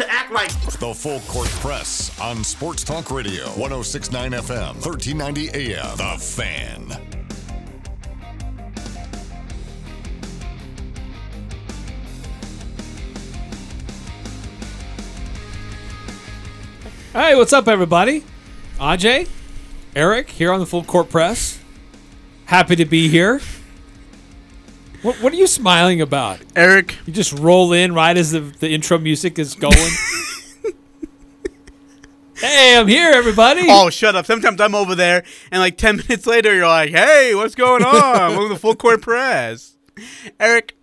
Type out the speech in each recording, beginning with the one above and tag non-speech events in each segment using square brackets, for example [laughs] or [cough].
to act like The Full Court Press on Sports Talk Radio, 1069 FM, 1390 AM. The Fan. Hey, what's up, everybody? Aj, Eric here on the Full Court Press. Happy to be here. What, what are you smiling about? Eric, You just roll in right as the, the intro music is going. [laughs] hey, I'm here, everybody. oh, shut up. Sometimes I'm over there, and like 10 [laughs] minutes later, you're like, hey, what's going on? Welcome to the full court press. Eric,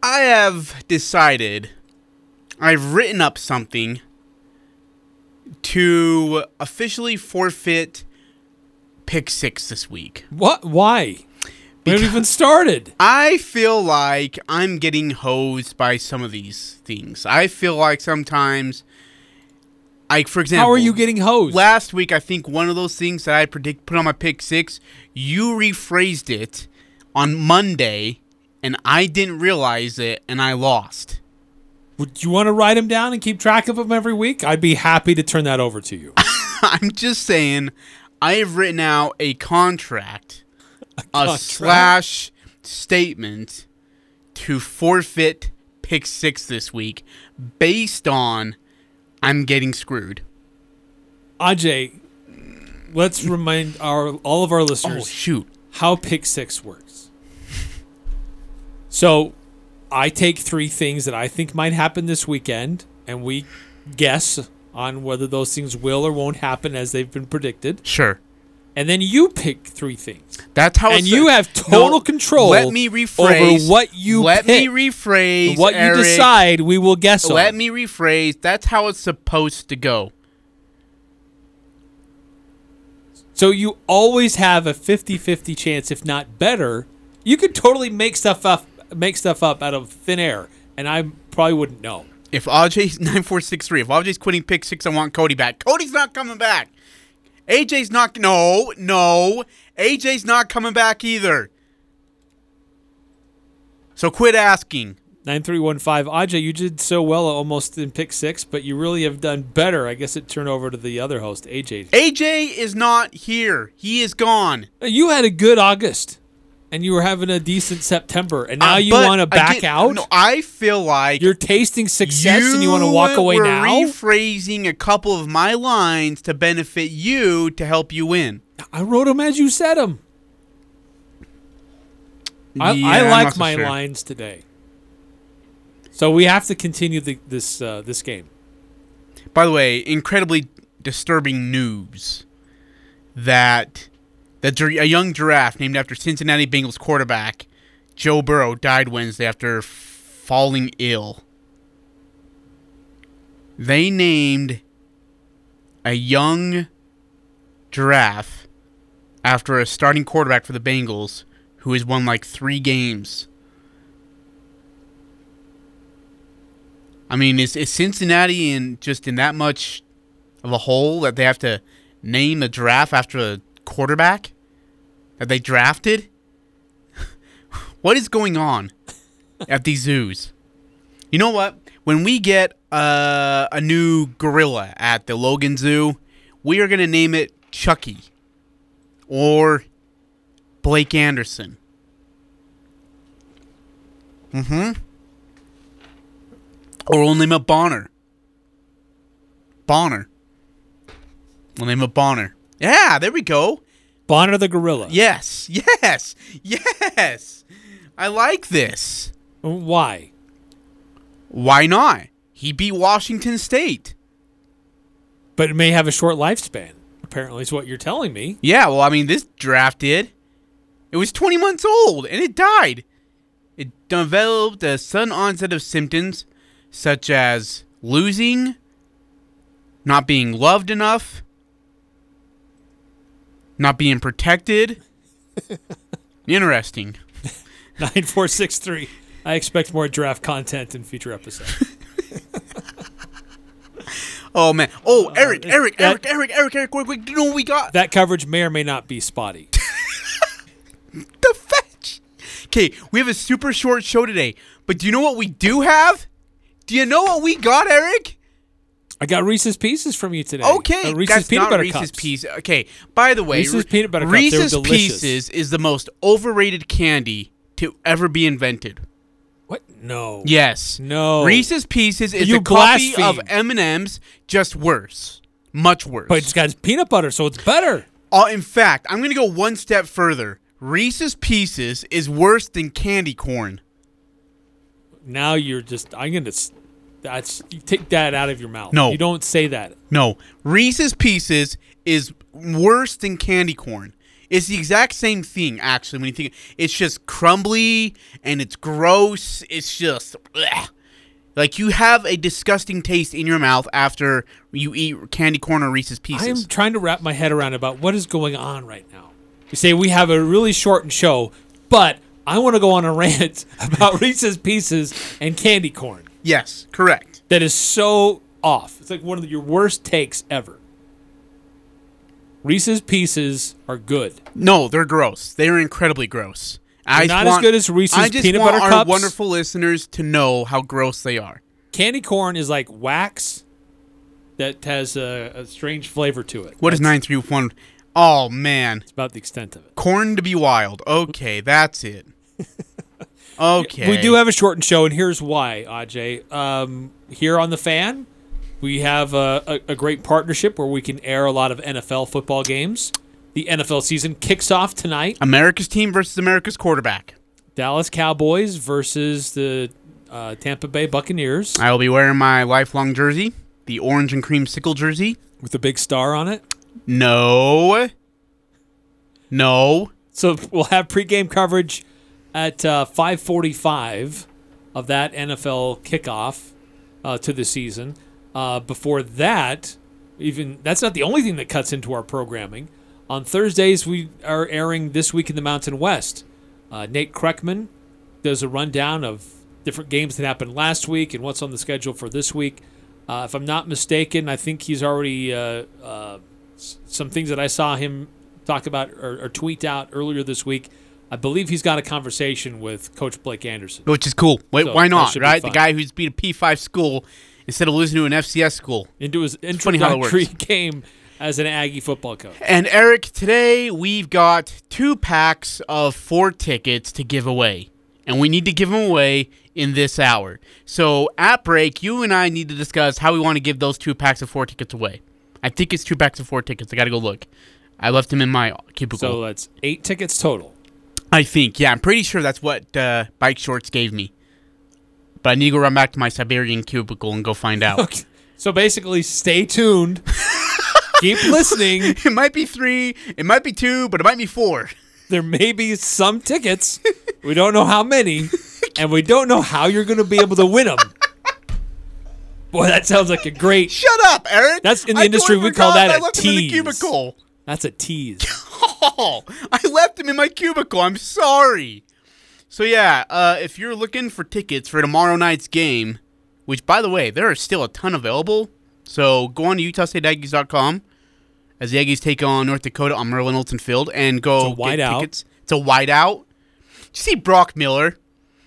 I have decided, I've written up something to officially forfeit pick six this week. What? Why? We haven't even started. I feel like I'm getting hosed by some of these things. I feel like sometimes, like for example, How are you getting hosed? Last week, I think one of those things that I predict put on my pick six, you rephrased it on Monday, and I didn't realize it, and I lost. Would you want to write them down and keep track of them every week? I'd be happy to turn that over to you. [laughs] I'm just saying, I have written out a contract, a, slash statement to forfeit pick six this week, based on I'm getting screwed. Aj, let's remind our all of our listeners Oh listeners shoot! how pick six works. So, I take three things that I think might happen this weekend, and we guess on whether those things will or won't happen as they've been predicted. Sure. And then you pick three things. That's how. And you have total No, control Let me rephrase over what you Let me pick. rephrase. what you decide, we will guess Let on. me rephrase. That's how it's supposed to go. So you always have a 50-50 chance, if not better. You could totally make stuff up, make stuff up out of thin air, and I probably wouldn't know. If AJ's [laughs] nine four six three, if AJ's quitting pick six, I want Cody back. Cody's not coming back. AJ's not. No, no. AJ's not coming back either. So quit asking. 9315 Aj, you did so well almost in pick six, but you really have done better. I guess it turned over to the other host, AJ. AJ is not here. He is gone. You had a good August, and you were having a decent September, and now Uh, you want to back again- out? No, I feel like You're tasting success, and you want to walk away were now? rephrasing a couple of my lines to benefit you to help you win. I wrote them as you said them. I, Yeah, I like so my sure. lines today. So we have to continue the, this uh, this game. By the way, incredibly disturbing news that that a young giraffe named after Cincinnati Bengals quarterback Joe Burrow died Wednesday after falling ill. They named a young giraffe after a starting quarterback for the Bengals who has won like 3 games. I mean, is, is Cincinnati in just in that much of a hole that they have to name a giraffe after a quarterback that they drafted? [laughs] what is going on at these zoos? You know what? When we get uh, a new gorilla at the Logan Zoo, we are going to name it Chucky or Blake Anderson. Mm-hmm. Or we'll name it Bonner. Bonner. We'll name it Bonner. Yeah, there we go. Bonner the gorilla. Yes, yes, yes. I like this. Why? Why not? He beat Washington State. But it may have a short lifespan. Apparently, is what you're telling me. Yeah, well, I mean, this draft did. It was 20 months old and it died. It developed a sudden onset of symptoms such as losing, not being loved enough, not being protected. [laughs] Interesting. Nine four six three. I expect more draft content in future episodes. [laughs] Oh man. Oh, uh, Eric, it- Eric, that- Eric, Eric, Eric, Eric. Wait, wait. You know what we got? that coverage may or may not be spotty. [laughs] the fetch. Okay, we have a super short show today, but do you know what we do have? Do you know what we got, Eric? I got Reese's Pieces from you today. Okay, Uh, Reese's that's peanut not butter Reese's cups. Pieces. Okay, by the way, Reese's Re- peanut butter cups, they were Reese's delicious. Pieces is the most overrated candy to ever be invented. What? No. Yes. No. Reese's Pieces is You a copy of. M and M's, just worse, much worse. But it's got peanut butter, so it's better. Uh, in fact, I'm going to go one step further. Reese's Pieces is worse than candy corn. Now you're just. I'm gonna. s- That's you take that out of your mouth. No. you don't say that. No, Reese's Pieces is worse than candy corn. It's the exact same thing, actually. When you think it's just crumbly and it's gross. It's just bleh. like you have a disgusting taste in your mouth after you eat candy corn or Reese's Pieces. I'm trying to wrap my head around about what is going on right now. You say we have a really shortened show, but I want to go on a rant [laughs] about Reese's Pieces and candy corn. Yes, correct. That is so off. It's like one of your worst takes ever. Reese's Pieces are good. No, they're gross. They are incredibly gross. I not as good as Reese's I just peanut want butter our cups. wonderful listeners to know how gross they are. Candy corn is like wax that has a, a strange flavor to it. What is That's nine three one? Oh man, it's about the extent of it. corn to be wild. Okay, that's it. [laughs] Okay, We do have a shortened show, and here's why, Aj. Um, here on the fan, we have a, a, a great partnership where we can air a lot of NFL football games. The NFL season kicks off tonight. America's team versus America's quarterback. Dallas Cowboys versus the uh, Tampa Bay Buccaneers I will be wearing my lifelong jersey, the orange and cream sickle jersey. with a big star on it. No, no. So we'll have pregame coverage at uh, 5:45 of that NFL kickoff uh, to the season. Uh, before that, even that's not the only thing that cuts into our programming. On Thursdays, we are airing this week in the Mountain West. Uh, Nate Kreckman does a rundown of different games that happened last week and what's on the schedule for this week. Uh, if I'm not mistaken, I think he's already uh, some things that I saw him talk about or, or tweet out earlier this week. I believe he's got a conversation with Coach Blake Anderson. Which is cool. Wait, So, why not? Right, the guy who's beat a P five school instead of losing to an FCS school. into his that introductory [laughs] game as an Aggie football coach. And Eric, today we've got two packs of four tickets to give away. And we need to give them away in this hour. So at break, you and I need to discuss how we want to give those two packs of four tickets away. I think it's two packs of four tickets. I got to go look. I left them in my cubicle. So that's eight tickets total. I think, yeah, I'm pretty sure that's what uh, Bike Shorts gave me. But I need to go run back to my Siberian cubicle and go find out. Okay. So basically, stay tuned. [laughs] Keep listening. it might be three, it might be two, but it might be four. There may be some tickets. We don't know how many, [laughs] and we don't know how you're going to be able to win them. Boy, that sounds like a great. Shut up, Eric. That's in the I industry, we call that I a left them in the tease. cubicle. That's a tease. [laughs] Oh, I left him in my cubicle. I'm sorry. So yeah, uh, if you're looking for tickets for tomorrow night's game, which by the way, there are still a ton available. So go on to UtahStateAggies.com as the Aggies take on North Dakota on Merlin Olsen Field and go get whiteout. tickets. It's a whiteout. Did you see Brock Miller?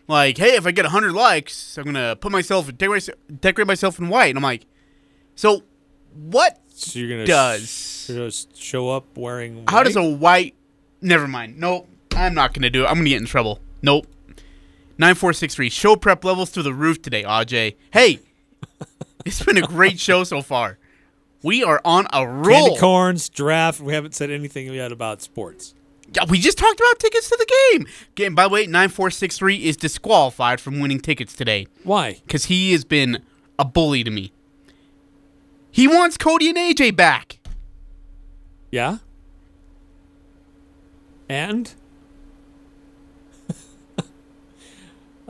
Like, hey, if I get 100 likes, I'm gonna put myself decorate, decorate myself in white. And I'm like, so what So you're going does to just show up wearing. how does a white? Never mind. Nope. I'm not gonna do it. I'm gonna get in trouble. Nope. Nine four six three. Show prep levels through the roof today, Aj. Hey, [laughs] it's been a great show so far. We are on a roll. candy corns draft? We haven't said anything yet about sports. Yeah, we just talked about tickets to the game. Game. By the way, nine four six three is disqualified from winning tickets today Why? because he has been a bully to me. He wants Cody and AJ back. Yeah. And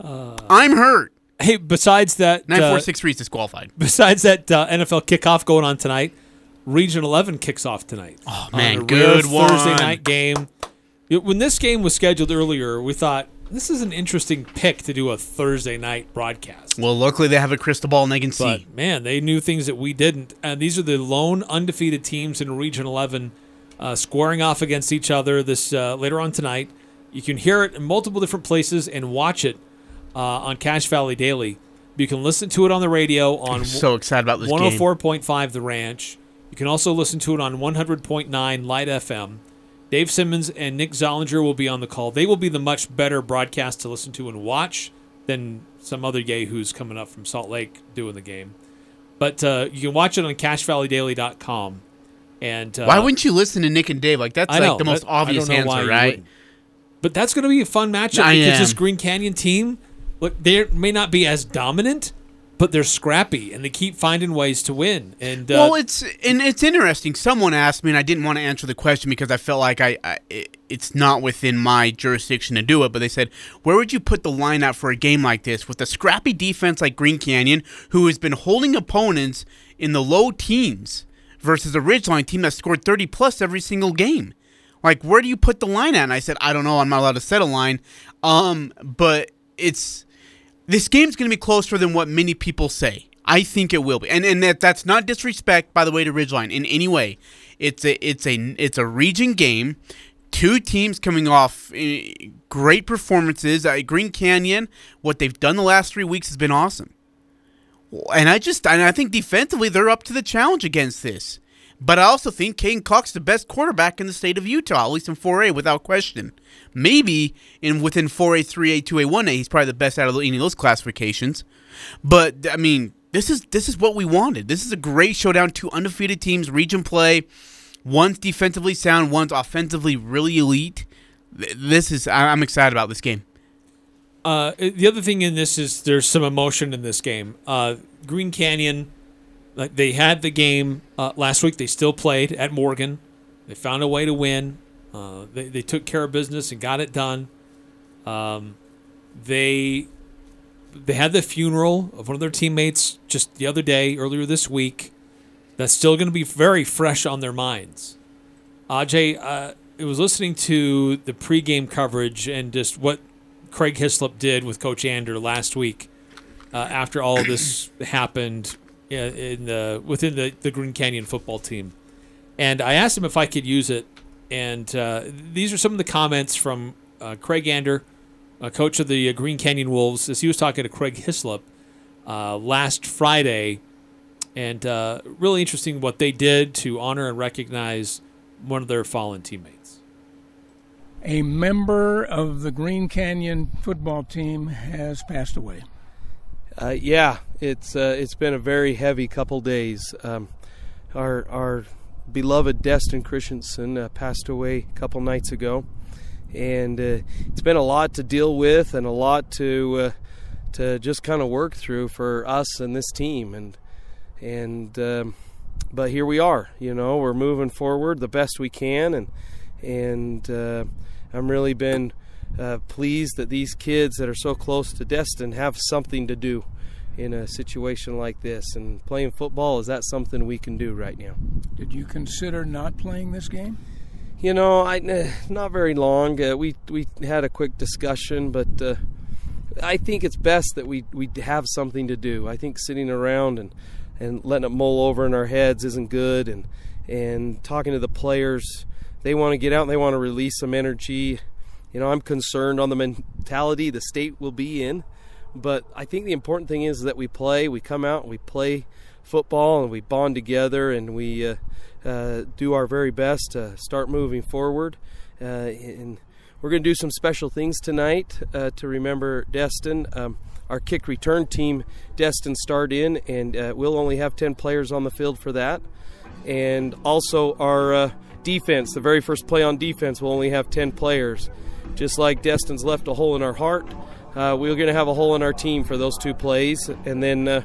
[laughs] I'm hurt. hey, besides that, Nine uh, four six three is disqualified. besides that uh, NFL kickoff going on tonight, Region 11 kicks off tonight. Oh, man, good Thursday night game. It- when this game was scheduled earlier, we thought this is an interesting pick to do a Thursday night broadcast. Well, luckily they have a crystal ball and they can see. But man, they knew things that we didn't. And these are the lone undefeated teams in Region 11 uh, squaring off against each other this uh, later on tonight. You can hear it in multiple different places and watch it uh, on Cache Valley Daily. You can listen to it on the radio on I'm so excited about this game. 104.5 The Ranch. You can also listen to it on 100.9 Light FM. Dave Simmons and Nick Zollinger will be on the call. They will be the much better broadcast to listen to and watch than some other yahoos coming up from Salt Lake doing the game. But uh, you can watch it on CacheValleyDaily.com. And uh, Why wouldn't you listen to Nick and Dave? Like that's I like the most that- obvious answer, right? But that's going to be a fun matchup I because this. Green Canyon team, look, they may not be as dominant, but they're scrappy and they keep finding ways to win. And uh, well, it's and it's interesting. Someone asked me, and I didn't want to answer the question because I felt like I, I it, it's not within my jurisdiction to do it. But they said, where would you put the line out for a game like this with a scrappy defense like Green Canyon, who has been holding opponents in the low teens, versus a Ridgeline team that scored thirty plus every single game? Like, where do you put the line at? And I said, I don't know. I'm not allowed to set a line. Um, but it's this game's going to be closer than what many people say. I think it will be, and and that that's not disrespect, by the way, to Ridgeline in any way. It's a it's a it's a region game. Two teams coming off eh, great performances. Uh, Green Canyon, what they've done the last three weeks has been awesome. And I just and I think defensively they're up to the challenge against this. But I also think Caden Cox is the best quarterback in the state of Utah, at least in 4A, without question. Maybe in within 4A, 3A, 2A, 1A, he's probably the best out of any of those classifications. But I mean, this is this is what we wanted. This is a great showdown. Two undefeated teams, region play. One's defensively sound, one's offensively really elite. This is I'm excited about this game. Uh, the other thing in this is there's some emotion in this game. Uh, Green Canyon, like they had the game uh, last week. They still played at Morgan. They found a way to win. Uh, they, they took care of business and got it done. Um, they they had the funeral of one of their teammates just the other day, earlier this week. That's still going to be very fresh on their minds. Ajay, uh, it was listening to the pregame coverage and just what Craig Hislop did with Coach Ander last week uh, after all this happened in, the within the, the Green Canyon football team. And I asked him if I could use it. And uh, these are some of the comments from uh, Craig Ander, uh, coach of the uh, Green Canyon Wolves, as he was talking to Craig Hislop uh, last Friday. And uh, really interesting what they did to honor and recognize one of their fallen teammates. A member of the Green Canyon football team has passed away. Uh, yeah, it's uh, it's been a very heavy couple days. Um, our our beloved Destin Christensen uh, passed away a couple nights ago, and uh, it's been a lot to deal with and a lot to uh, to just kind of work through for us and this team. And and um, but here we are. You know, we're moving forward the best we can, and and uh, I'm really been uh, pleased that these kids that are so close to Destin have something to do in a situation like this. And playing football is that something we can do right now? Did you consider not playing this game? You know, I not very long. Uh, we we had a quick discussion, but uh, I think it's best that we we have something to do. I think sitting around and and letting it mull over in our heads isn't good. And and talking to the players, they want to get out and they want to release some energy. You know, I'm concerned on the mentality the state will be in, but I think the important thing is that we play. We come out and we play football and we bond together and we uh, uh, do our very best to start moving forward. Uh, and we're going to do some special things tonight uh, to remember Destin. Um, our kick return team, Destin, start in, and uh, we'll only have 10 players on the field for that. And also our uh, defense, the very first play on defense, will only have 10 players. Just like Destin's left a hole in our heart, uh, we're going to have a hole in our team for those two plays, and then uh,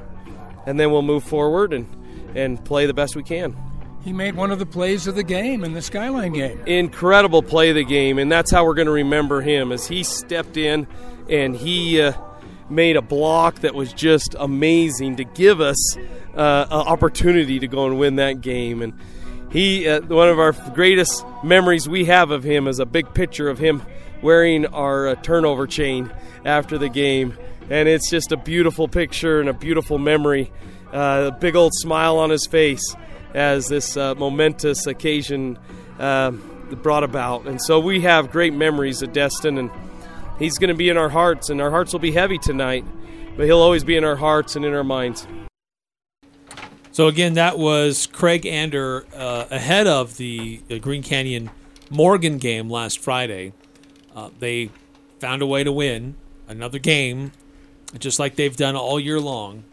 and then we'll move forward and and play the best we can. He made one of the plays of the game in the Skyline game. Incredible play of the game, and that's how we're going to remember him as he stepped in and he uh, made a block that was just amazing to give us uh, opportunity to go and win that game. And he, uh, one of our greatest memories we have of him is a big picture of him wearing our uh, turnover chain after the game. And it's just a beautiful picture and a beautiful memory. Uh, a big old smile on his face as this uh, momentous occasion uh, brought about. And so we have great memories of Destin, and he's going to be in our hearts, and our hearts will be heavy tonight, but he'll always be in our hearts and in our minds. So again, that was Craig Ander uh, ahead of the, the Green Canyon Morgan game last Friday. Uh, they found a way to win another game, just like they've done all year long,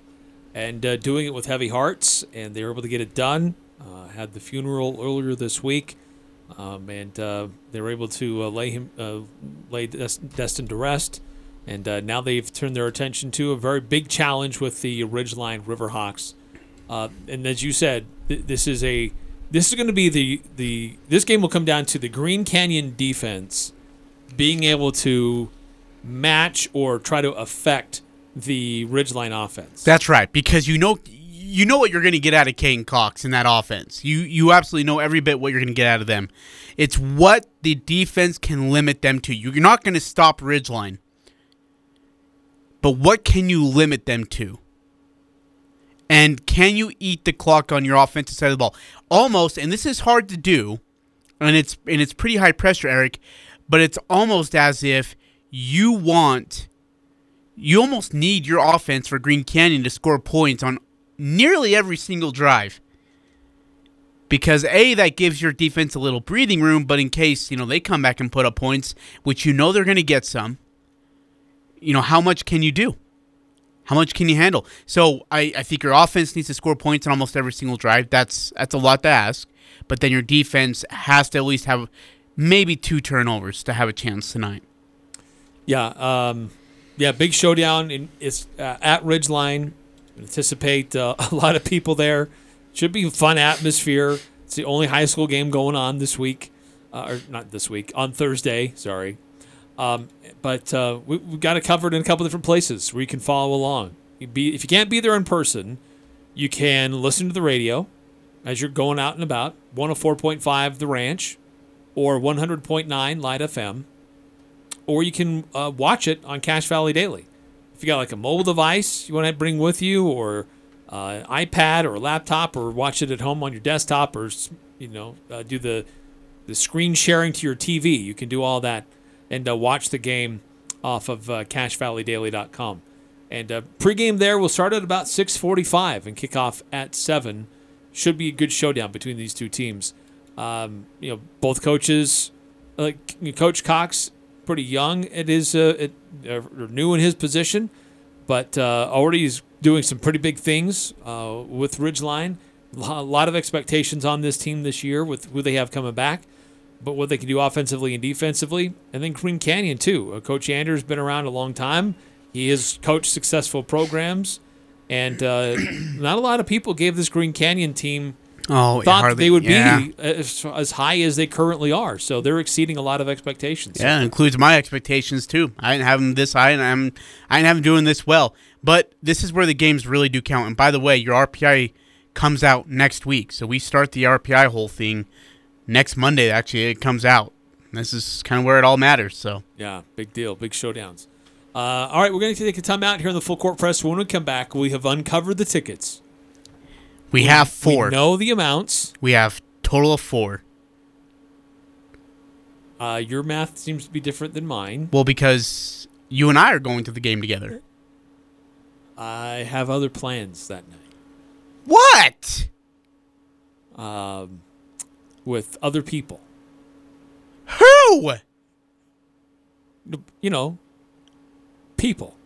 and uh, doing it with heavy hearts, and they were able to get it done. Uh, had the funeral earlier this week, um, and uh, they were able to uh, lay him uh, lay Dest- Destin to rest. And now they've turned their attention to a very big challenge with the Ridgeline Riverhawks. And as you said, th- this is a this is going to be the the this game will come down to the Green Canyon defense being able to match or try to affect the Ridgeline offense. That's right, because you know you know what you're going to get out of Kane Cox in that offense. You you absolutely know every bit what you're going to get out of them. It's what the defense can limit them to. You're not going to stop Ridgeline. But what can you limit them to? And can you eat the clock on your offensive side of the ball? Almost, and this is hard to do, and it's and it's pretty high pressure, Eric, but it's almost as if you want you almost need your offense for Green Canyon to score points on nearly every single drive. Because A, that gives your defense a little breathing room, but in case, you know, they come back and put up points, which you know they're gonna get some, you know, how much can you do? How much can you handle? So I, I think your offense needs to score points on almost every single drive. That's that's a lot to ask. But then your defense has to at least have maybe two turnovers to have a chance tonight. Yeah, um, yeah, big showdown. In, it's uh, at Ridgeline. Anticipate uh, [laughs] a lot of people there. Should be a fun atmosphere. It's the only high school game going on this week, uh, or not this week on Thursday. Sorry, um, but uh, we, have got it covered in a couple different places where you can follow along. Be, if you can't be there in person, you can listen to the radio as you're going out and about. 104.5 The Ranch or 100.9 Light FM, or you can uh, watch it on Cache Valley Daily. If you got like a mobile device you want to bring with you, or uh, iPad or laptop, or watch it at home on your desktop, or you know uh, do the the screen sharing to your TV, you can do all that and uh, watch the game off of uh, CacheValleyDaily.com. And uh, pregame there will start at about 6:45 and kick off at seven. Should be a good showdown between these two teams. Um, you know, both coaches, like Coach Cox, pretty young It is uh, at, uh, new in his position, but uh, already is doing some pretty big things uh, with Ridgeline. A lot of expectations on this team this year with who they have coming back but what they can do offensively and defensively. And then Green Canyon, too. Uh, Coach Anders been around a long time. He has coached successful programs. And [coughs] not a lot of people gave this Green Canyon team oh, thought hardly, they would yeah. be as, as high as they currently are. So they're exceeding a lot of expectations. Yeah, includes my expectations too. I didn't have them this high, and I'm I didn't have them doing this well. But this is where the games really do count. And by the way, your RPI comes out next week, so we start the RPI whole thing next Monday. Actually, it comes out. This is kind of where it all matters. So yeah, big deal, big showdowns. Uh, all right, we're going to take a time out here in the full court press. When we come back, we have uncovered the tickets. We, we have four. We know the amounts. We have total of four. Uh, your math seems to be different than mine. Well, because you and I are going to the game together. I have other plans that night. What? Um, with other people. Who? You know, people.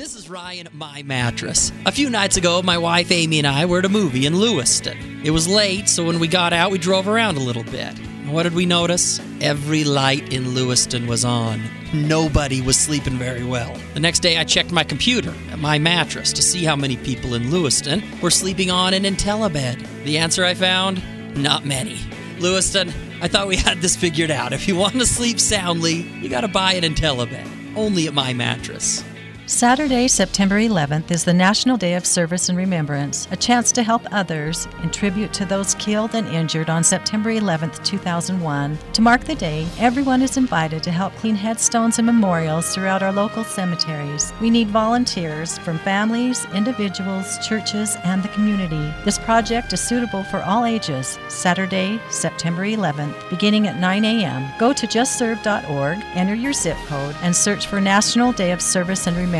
This is Ryan My Mattress. A few nights ago, my wife Amy and I were at a movie in Lewiston. It was late, so when we got out, we drove around a little bit. What did we notice? Every light in Lewiston was on. Nobody was sleeping very well. The next day, I checked my computer at my mattress to see how many people in Lewiston were sleeping on an IntelliBed. The answer I found not many. Lewiston, I thought we had this figured out. If you want to sleep soundly, you gotta buy an IntelliBed. Only at my mattress. Saturday, September 11th is the National Day of Service and Remembrance, a chance to help others in tribute to those killed and injured on September 11th, 2001. To mark the day, everyone is invited to help clean headstones and memorials throughout our local cemeteries. We need volunteers from families, individuals, churches, and the community. This project is suitable for all ages. Saturday, September 11th, beginning at 9 a.m. Go to justserve.org, enter your zip code, and search for National Day of Service and Remembrance.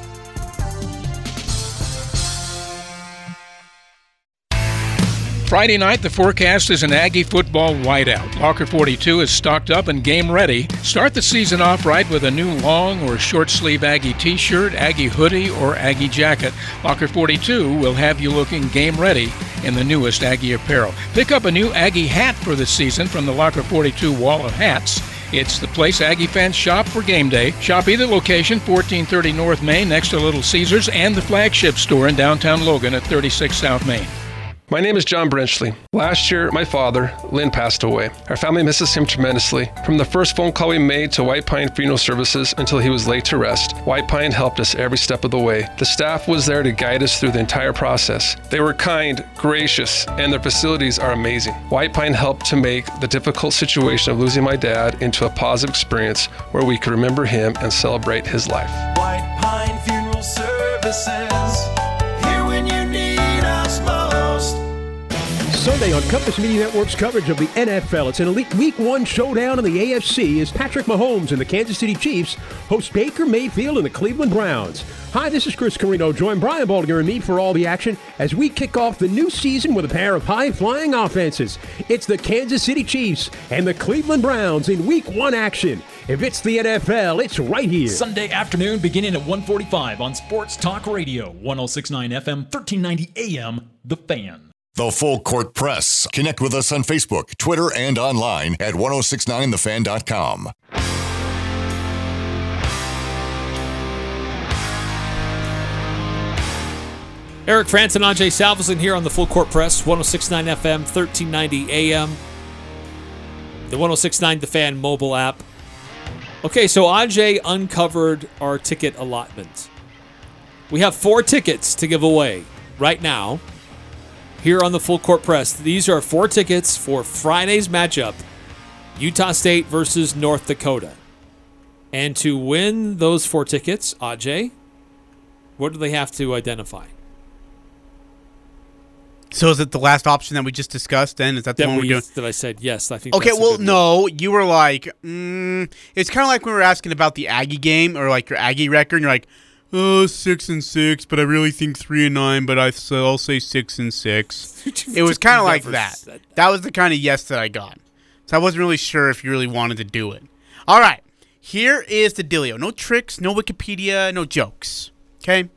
Friday night, the forecast is an Aggie football whiteout. Locker 42 is stocked up and game ready. Start the season off right with a new long or short sleeve Aggie t shirt, Aggie hoodie, or Aggie jacket. Locker 42 will have you looking game ready in the newest Aggie apparel. Pick up a new Aggie hat for the season from the Locker 42 wall of hats. It's the place Aggie fans shop for game day. Shop either location, 1430 North Main, next to Little Caesars, and the flagship store in downtown Logan at 36 South Main. My name is John Brenchley. Last year, my father, Lynn, passed away. Our family misses him tremendously. From the first phone call we made to White Pine Funeral Services until he was laid to rest, White Pine helped us every step of the way. The staff was there to guide us through the entire process. They were kind, gracious, and their facilities are amazing. White Pine helped to make the difficult situation of losing my dad into a positive experience where we could remember him and celebrate his life. White Pine Funeral Services. Sunday on Compass Media Network's coverage of the NFL. It's an elite week one showdown in the AFC as Patrick Mahomes and the Kansas City Chiefs host Baker Mayfield and the Cleveland Browns. Hi, this is Chris Carrino. Join Brian Baldinger and me for all the action as we kick off the new season with a pair of high flying offenses. It's the Kansas City Chiefs and the Cleveland Browns in week one action. If it's the NFL, it's right here. Sunday afternoon beginning at 145 on Sports Talk Radio, 1069 FM, 1390 AM, The Fan. The Full Court Press. Connect with us on Facebook, Twitter, and online at 1069thefan.com. Eric Frandsen and Ajay Salvesen here on the Full Court Press, 1069 FM, 1390 AM, the 1069 The Fan mobile app. Okay, so Ajay uncovered our ticket allotment. We have four tickets to give away right now here on the Full Court Press. These are four tickets for Friday's matchup Utah State versus North Dakota. And to win those four tickets, Ajay, what do they have to identify? So is it the last option that we just discussed? Then is that the That, one we, we're doing? that I said yes. I think. Okay, well, one. no, you were like, mm, it's kind of like when we were asking about the Aggie game or like your Aggie record. And you're like, oh, six and six, but I really think three and nine, but I so I'll say six and six. [laughs] it was kind of like Never that. that. was the kind of yes that I got. So I wasn't really sure if you really wanted to do it. All right, here is the dealio. No tricks, no Wikipedia, no jokes. Okay,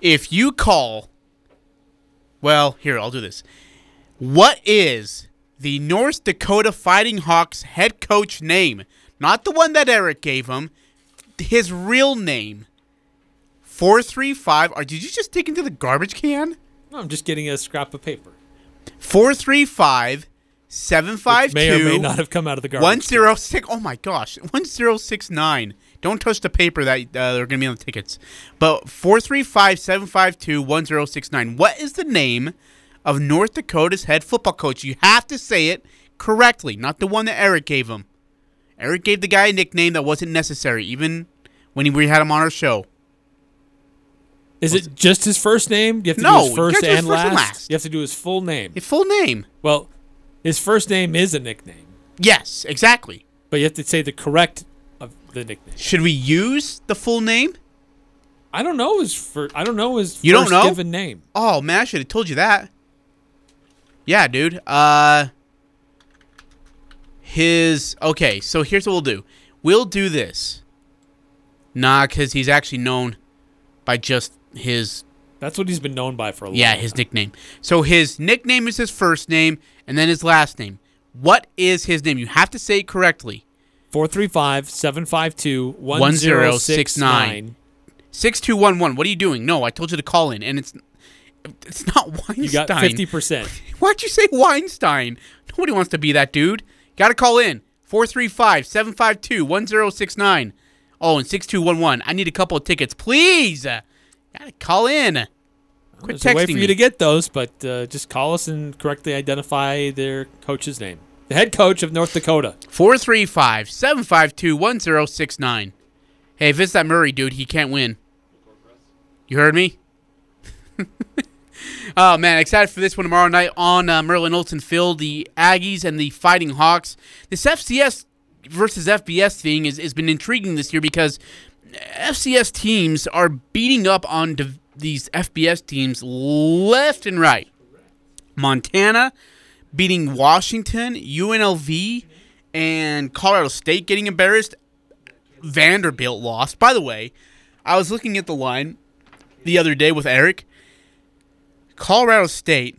if you call, well, here I'll do this. What is the North Dakota Fighting Hawks head coach name? Not the one that Eric gave him. His real name. 435. Or did you just dig into the garbage can? No, I'm just getting a scrap of paper. 435 752 Which may or may not have come out of the garbage 106. Oh my gosh. 1069. Don't touch the paper that uh, they're going to be on the tickets. But 435 752 1069. What is the name of North Dakota's head football coach? You have to say it correctly, not the one that Eric gave him. Eric gave the guy a nickname that wasn't necessary, even when we had him on our show. Is it just his first name? Do you have to No, do his first, gotta his and, first last? and last. You have to do his full name. His full name. Well, his first name is a nickname, Yes, exactly. but you have to say the correct of the nickname. Should we use the full name? I don't know his fir- I don't know his You don't know? given name. Oh man, I should have told you that. Yeah, dude. Uh his okay, so here's what we'll do. We'll do this. Nah, cuz he's actually known by just his That's what he's been known by for a long time. Yeah, time. his nickname. So his nickname is his first name and then his last name. What is his name? You have to say it correctly. 435 752 1069. 6211. What are you doing? No, I told you to call in and it's it's not Weinstein. You got 50%. [laughs] Why'd you say Weinstein? Nobody wants to be that dude. Got to call in. 435 752 1069. Oh, and 6211. I need a couple of tickets, please. Got to call in. Quit There's a way for me. you to get those, but uh, just call us and correctly identify their coach's name. The head coach of North Dakota. 435 752 1069. Hey, if it's that Murray dude, he can't win. You heard me? [laughs] oh, man. Excited for this one tomorrow night on uh, Merlin Olsen Field. The Aggies and the Fighting Hawks. This FCS versus FBS thing is, has been intriguing this year because FCS teams are beating up on div- these FBS teams left and right. Montana beating Washington, UNLV, and Colorado State getting embarrassed. Vanderbilt lost. By the way, I was looking at the line the other day with Eric. Colorado State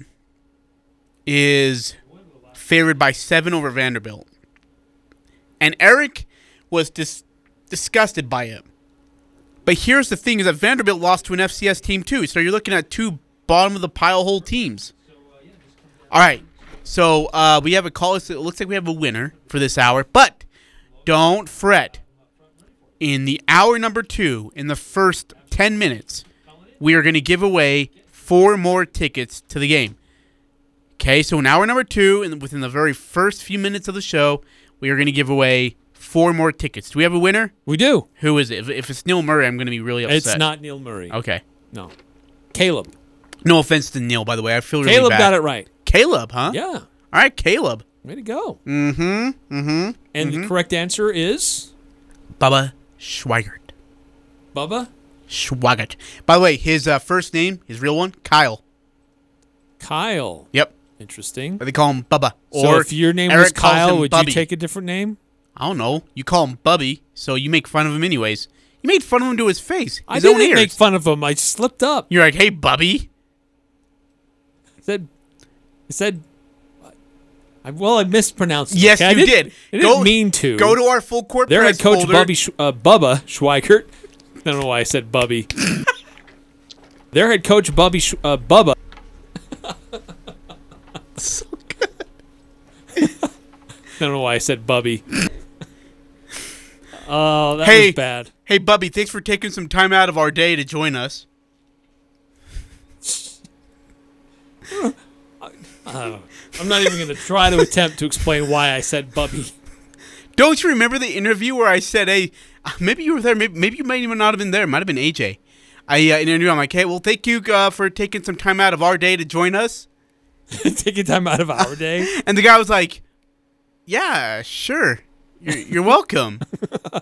is favored by seven over Vanderbilt. And Eric was dis- disgusted by it. But here's the thing is that Vanderbilt lost to an FCS team too. So you're looking at two bottom of the pile hole teams. All right. So uh, we have a call. It looks like we have a winner for this hour. But don't fret. In the hour number two, in the first 10 minutes, we are going to give away four more tickets to the game. Okay, so in hour number two, and within the very first few minutes of the show, we are going to give away four more tickets. Do we have a winner? We do. Who is it? If, if it's Neil Murray, I'm going to be really upset. It's not Neil Murray. Okay. No. Caleb. No offense to Neil, by the way. I feel really Caleb bad. got it right. Caleb, huh? Yeah. All right, Caleb. Way to go. Mm-hmm. Mm-hmm. And the correct answer is Bubba Schweigert. Bubba Schweigert. By the way, his uh, first name, his real one, Kyle. Kyle. Yep. Interesting. But they call him Bubba. So Or if your name Eric was Kyle, would Bubby. you take a different name? I don't know. You call him Bubby, so you make fun of him anyways. You made fun of him to his face. I His own didn't ears. make fun of him. I slipped up. You're like, hey, Bubby. said, I said, I, well, I mispronounced. it, Yes, okay? I you didn't- did. I didn't Go- mean to. go to our full court Their head coach, folder. Bubby, Sch- uh, Bubba Schweigert. I don't know why I said Bubby. [laughs] Their head coach, Bubby, Sch- uh, Bubba. [laughs] so good. [laughs] I don't know why I said Bubby. Oh, that hey, was bad. Hey, Bubby, thanks for taking some time out of our day to join us. [laughs] Uh, I'm not even going to try to attempt to explain why I said Bubby. Don't you remember the interview where I said, "Hey, maybe you were there. Maybe, maybe you might even not have been there. It might have been AJ." I uh, in an interview. I'm like, "Hey, well, thank you uh, for taking some time out of our day to join us." [laughs] Taking time out of our [laughs] day. And the guy was like, "Yeah, sure. You're, you're welcome."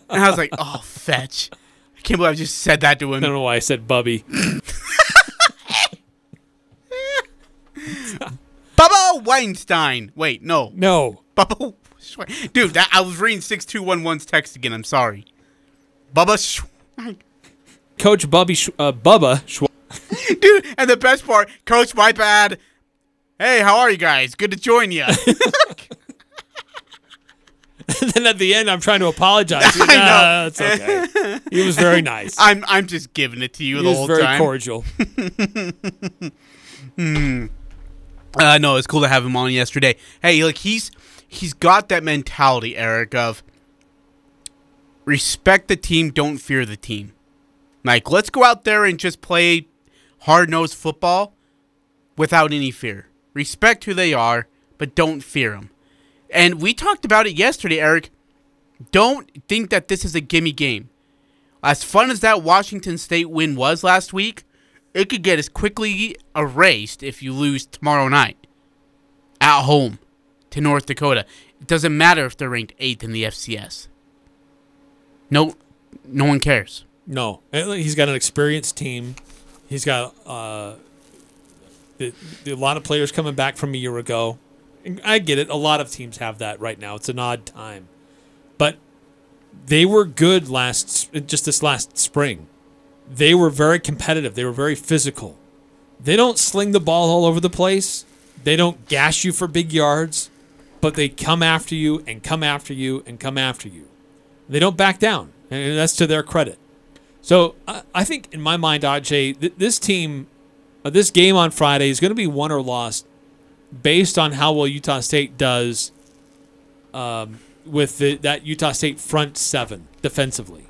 and I was like, "Oh, fetch." I can't believe I just said that to him. I don't know why I said Bubby. [laughs] Bubba Weinstein. Wait, no. No. Bubba. Schwe- Dude, that, I was reading 6211's text again. I'm sorry. Bubba. Schwe- Coach Bubby, Sch- uh, Bubba Schwe- [laughs] Dude, and the best part, Coach, my bad. Hey, how are you guys? Good to join you. [laughs] [laughs] then at the end, I'm trying to apologize. [laughs] I know. Nah, it's okay. He was very [laughs] nice. I'm I'm just giving it to you He the was whole very time. cordial. hmm. Uh, no, it's cool to have him on yesterday. Hey, like he's he's got that mentality, Eric, of respect the team, don't fear the team. Like, let's go out there and just play hard nosed football without any fear. Respect who they are, but don't fear them. And we talked about it yesterday, Eric. Don't think that this is a gimme game. As fun as that Washington State win was last week, it could get as quickly erased if you lose tomorrow night at home to North Dakota. It doesn't matter if they're ranked eighth in the FCS. No, no one cares. No, he's got an experienced team. He's got uh, the, the, a lot of players coming back from a year ago. I get it. A lot of teams have that right now. It's an odd time, but they were good last just this last spring. They were very competitive. They were very physical. they don't sling the ball all over the place. They don't gash you for big yards, but they come after you and come after you and come after you. They don't back down, and that's to their credit. So I, I think, in my mind, Aj, this team, uh, this game on Friday is going to be won or lost based on how well Utah State does um, with the, that Utah State front seven defensively.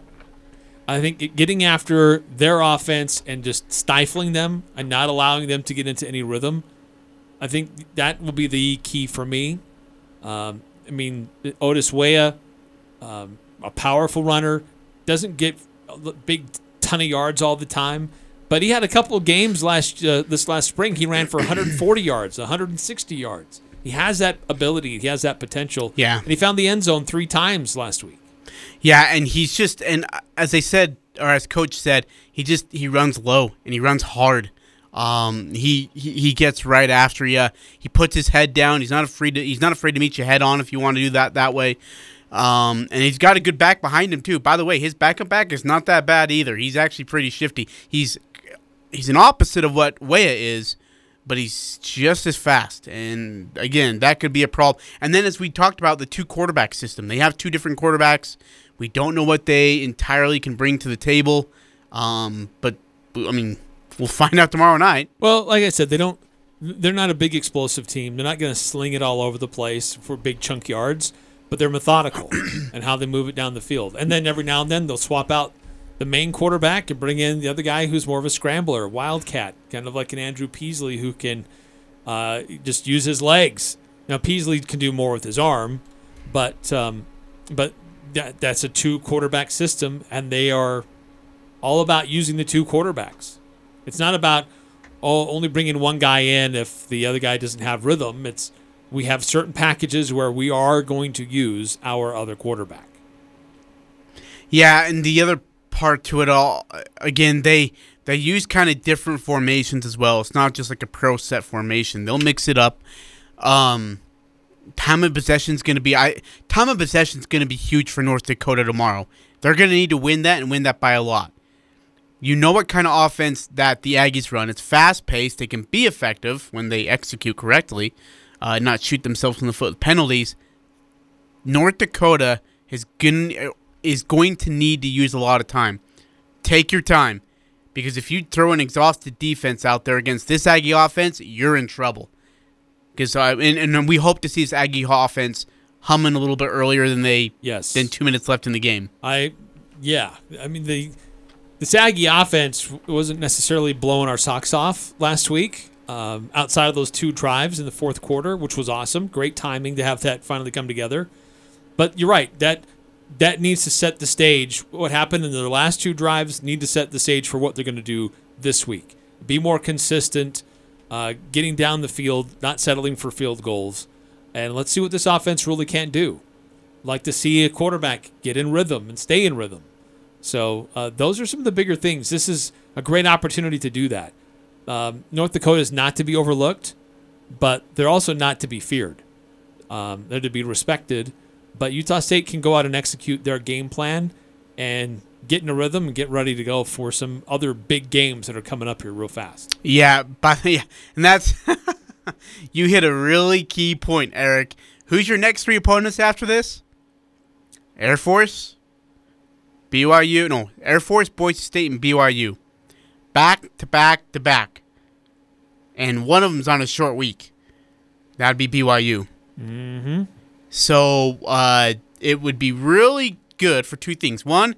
I think getting after their offense and just stifling them and not allowing them to get into any rhythm, I think that will be the key for me. Um, I mean, Otis Weah, um, a powerful runner, doesn't get big ton of yards all the time, but he had a couple of games last uh, this last spring. He ran for 140 [clears throat] yards, 160 yards. He has that ability. He has that potential. Yeah. and he found the end zone three times last week. Yeah, and he's just and as they said or as coach said, he just he runs low and he runs hard. Um, he, he he gets right after you. He puts his head down. He's not afraid to he's not afraid to meet you head on if you want to do that that way. Um, and he's got a good back behind him too. By the way, his backup back is not that bad either. He's actually pretty shifty. He's he's an opposite of what Weah is, but he's just as fast. And again, that could be a problem. And then as we talked about the two quarterback system, they have two different quarterbacks. We don't know what they entirely can bring to the table. Um, but I mean, we'll [laughs] find out tomorrow night. Well, like I said, they don't. They're not a big explosive team. They're not going to sling it all over the place for big chunk yards, but they're methodical [clears throat] and how they move it down the field. And then every now and then they'll swap out the main quarterback and bring in the other guy who's more of a scrambler, wildcat, kind of like an Andrew Peasley who can uh, just use his legs. Now Peasley can do more with his arm, but um, but that, that's a two quarterback system, and they are all about using the two quarterbacks. It's not about oh, only bringing one guy in if the other guy doesn't have rhythm. It's we have certain packages where we are going to use our other quarterback. Yeah, and the other part to it all, again, they they use kind of different formations as well. It's not just like a pro set formation. They'll mix it up. Um, time of possession is going to be I time of possession is going to be huge for North Dakota tomorrow. They're going to need to win that and win that by a lot. You know what kind of offense that the Aggies run. It's fast paced. They can be effective when they execute correctly, uh, not shoot themselves in the foot with penalties. North Dakota is going is going to need to use a lot of time. Take your time, because if you throw an exhausted defense out there against this Aggie offense, you're in trouble. Because uh, and, and we hope to see this Aggie offense humming a little bit earlier than they yes than two minutes left in the game. I yeah, I mean the the Aggie offense wasn't necessarily blowing our socks off last week. Um, outside of those two drives in the fourth quarter, which was awesome, great timing to have that finally come together. But you're right that that needs to set the stage. What happened in their last two drives need to set the stage for what they're going to do this week. Be more consistent, uh, getting down the field, not settling for field goals, and let's see what this offense really can't do. Like to see a quarterback get in rhythm and stay in rhythm. So uh, those are some of the bigger things. This is a great opportunity to do that. Um, North Dakota is not to be overlooked, but they're also not to be feared. Um, they're to be respected. But Utah State can go out and execute their game plan and get in a rhythm and get ready to go for some other big games that are coming up here real fast. Yeah, but [laughs] yeah, and that's [laughs] you hit a really key point, Eric. Who's your next three opponents after this? Air Force, BYU, no, Air Force, Boise State, and BYU, back to back to back, and one of them's on a short week. That'd be BYU. Mm-hmm. So uh, it would be really good for two things. One,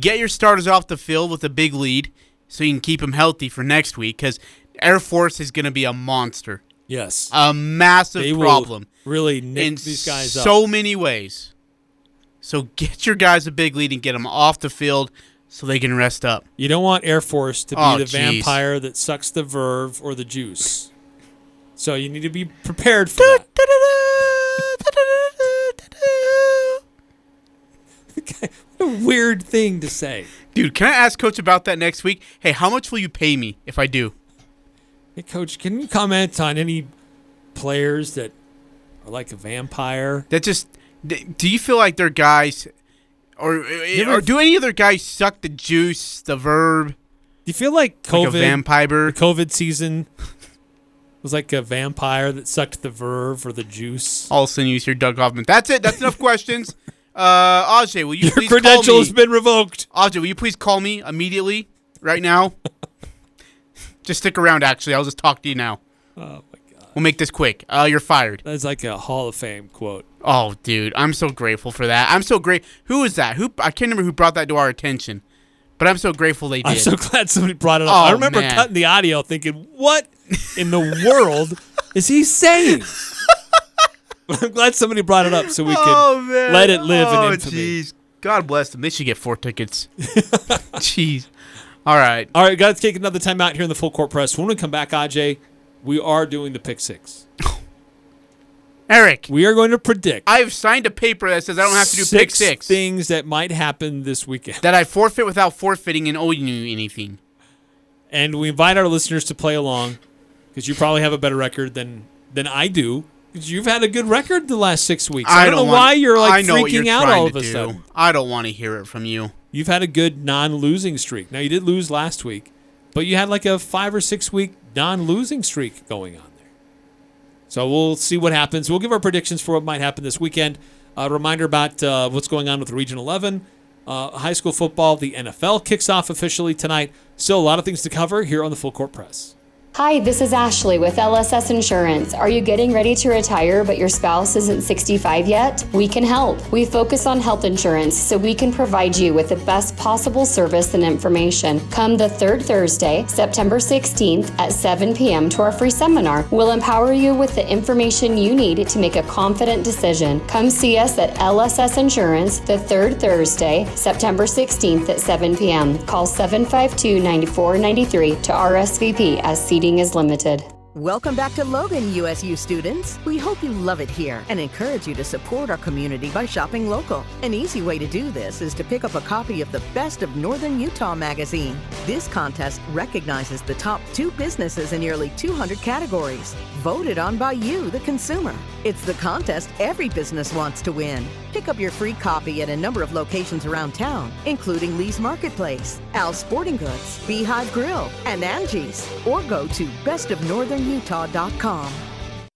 get your starters off the field with a big lead so you can keep them healthy for next week because Air Force is going to be a monster. Yes. A massive They problem. really nick in these guys up. so many ways. So get your guys a big lead and get them off the field so they can rest up. You don't want Air Force to be Oh, the jeez. vampire that sucks the verve or the juice. So you need to be prepared for that. [laughs] what a weird thing to say. Dude, can I ask Coach about that next week? Hey, how much will you pay me if I do? Hey, Coach, can you comment on any players that are like a vampire? That just do you feel like they're guys or uh, uh, ever- or do any other guys suck the juice, the verb? Do you feel like COVID, Like a vampire? COVID season was like a vampire that sucked the verve or the juice? All of a sudden, you hear Doug Hoffman. That's it. That's enough questions. [laughs] Uh, Ajay, will you Your please credential call me? has been revoked. Ajay, will you please call me immediately, right now? [laughs] just stick around. Actually, I'll just talk to you now. Oh my god. We'll make this quick. Uh, you're fired. That's like a Hall of Fame quote. Oh, dude, I'm so grateful for that. I'm so great. Who is that? Who I can't remember who brought that to our attention, but I'm so grateful they did. I'm so [laughs] glad somebody brought it up. Oh, I remember man. cutting the audio thinking, what in the world is he saying? I'm glad somebody brought it up so we could oh, let it live oh, in infamy. jeez. God bless them. They should get four tickets. [laughs] Jeez. All right. All right, got to take another time out here in the full court press. When we come back, Aj, we are doing the pick six. [laughs] Eric, we are going to predict. I've signed a paper that says I don't have to do pick six. things that might happen this weekend. That I forfeit without forfeiting and owing you anything. And we invite our listeners to play along because you probably have a better record than than I do. you've had a good record the last six weeks. I, don't, know want- why you're like I freaking you're out all of a do. sudden. I don't want to hear it from you. You've had a good non-losing streak. Now you did lose last week, but you had like a five or six week non-losing streak going on there. So we'll see what happens. We'll give our predictions for what might happen this weekend. A reminder about uh, what's going on with Region 11, uh, high school football. The NFL kicks off officially tonight. Still a lot of things to cover here on the Full Court Press. Hi, this is Ashley with LSS Insurance. Are you getting ready to retire but your spouse isn't 65 yet? We can help. We focus on health insurance so we can provide you with the best possible service and information. Come the third Thursday, September 16th at 7 p.m. to our free seminar. We'll empower you with the information you need to make a confident decision. Come see us at LSS Insurance the third Thursday, September 16th at 7 p.m. Call 752 9493 to RSVP as seating is limited. Welcome back to Logan, USU students. We hope you love it here and encourage you to support our community by shopping local. An easy way to do this is to pick up a copy of the Best of Northern Utah magazine. This contest recognizes the top two businesses in nearly 200 categories, voted on by you, the consumer. It's the contest every business wants to win. Pick up your free copy at a number of locations around town, including Lee's Marketplace, Al's Sporting Goods, Beehive Grill, and Angie's, or go to bestofnorthernutah.com.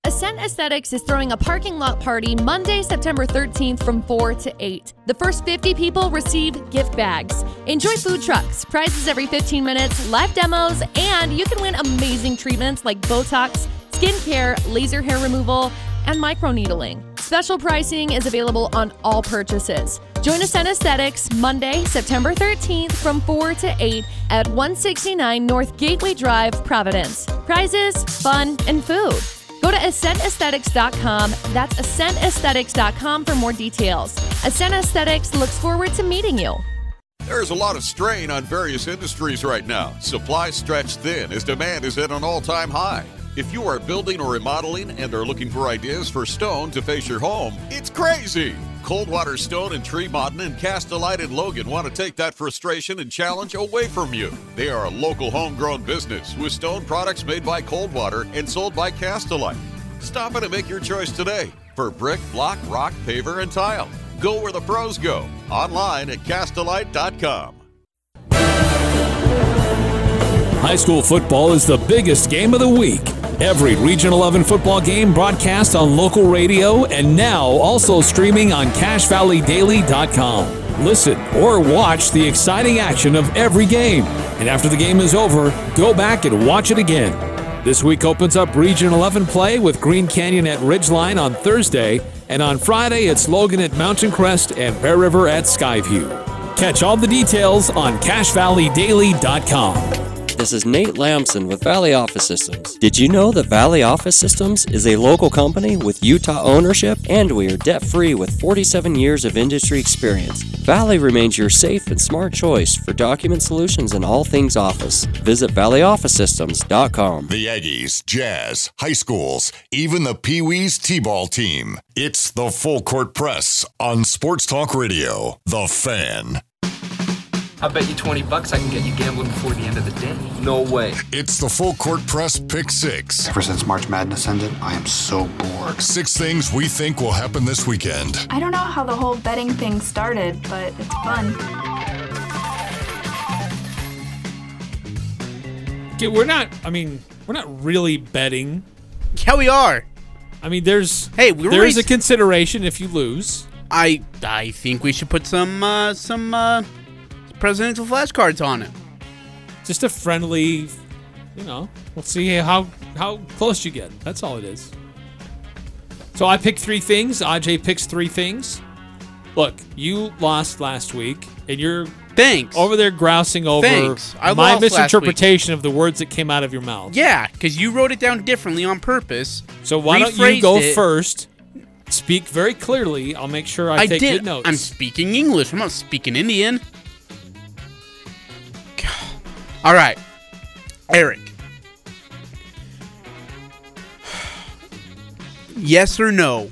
Ascent Aesthetics is throwing a parking lot party Monday, September 13th from 4 to 8. The first 50 people receive gift bags. Enjoy food trucks, prizes every 15 minutes, live demos, and you can win amazing treatments like Botox, skincare, laser hair removal, and microneedling. Special pricing is available on all purchases. Join Ascent Aesthetics Monday, September 13th from 4 to 8 at 169 North Gateway Drive, Providence. Prizes, fun, and food. Go to ascentaesthetics.com. That's ascentaesthetics.com for more details. Ascent Aesthetics looks forward to meeting you. There's a lot of strain on various industries right now. Supply stretched thin as demand is at an all time high. If you are building or remodeling and are looking for ideas for stone to face your home, it's crazy. Coldwater Stone and Tree Mountain and Castellite and Logan want to take that frustration and challenge away from you. They are a local homegrown business with stone products made by Coldwater and sold by Castellite. Stop in and make your choice today for brick, block, rock, paver, and tile. Go where the pros go. Online at castellite.com. High school football is the biggest game of the week. Every Region 11 football game broadcast on local radio and now also streaming on CacheValleyDaily.com. Listen or watch the exciting action of every game. And after the game is over, go back and watch it again. This week opens up Region 11 play with Green Canyon at Ridgeline on Thursday, and on Friday it's Logan at Mountain Crest and Bear River at Skyview. Catch all the details on CacheValleyDaily.com. This is Nate Lamson with Valley Office Systems. Did you know that Valley Office Systems is a local company with Utah ownership and we are debt free with 47 years of industry experience? Valley remains your safe and smart choice for document solutions and all things office. Visit valleyofficesystems.com. The Aggies, Jazz, high schools, even the Pee Wees T ball team. It's the Full Court Press on Sports Talk Radio. The Fan. I bet you 20 bucks I can get you gambling before the end of the day. No way. It's the Full Court Press Pick Six. Ever since March Madness ended, I am so bored. Six things we think will happen this weekend. I don't know how the whole betting thing started, but it's fun. Okay, we're not. I mean, we're not really betting. Yeah, we are. I mean, there's Hey, we were there is a consideration if you lose. I I think we should put some uh, some uh, presidential flashcards on it. Just a friendly, you know. We'll see how how close you get. That's all it is. So I pick three things. Aj picks three things. Look, you lost last week, and you're thanks over there grousing over Thanks. I my misinterpretation of the words that came out of your mouth. Yeah, because you wrote it down differently on purpose. So why don't you go it. first? Speak very clearly. I'll make sure I, I take did. good notes. I'm speaking English. I'm not speaking Indian. All right, Eric. Yes or no?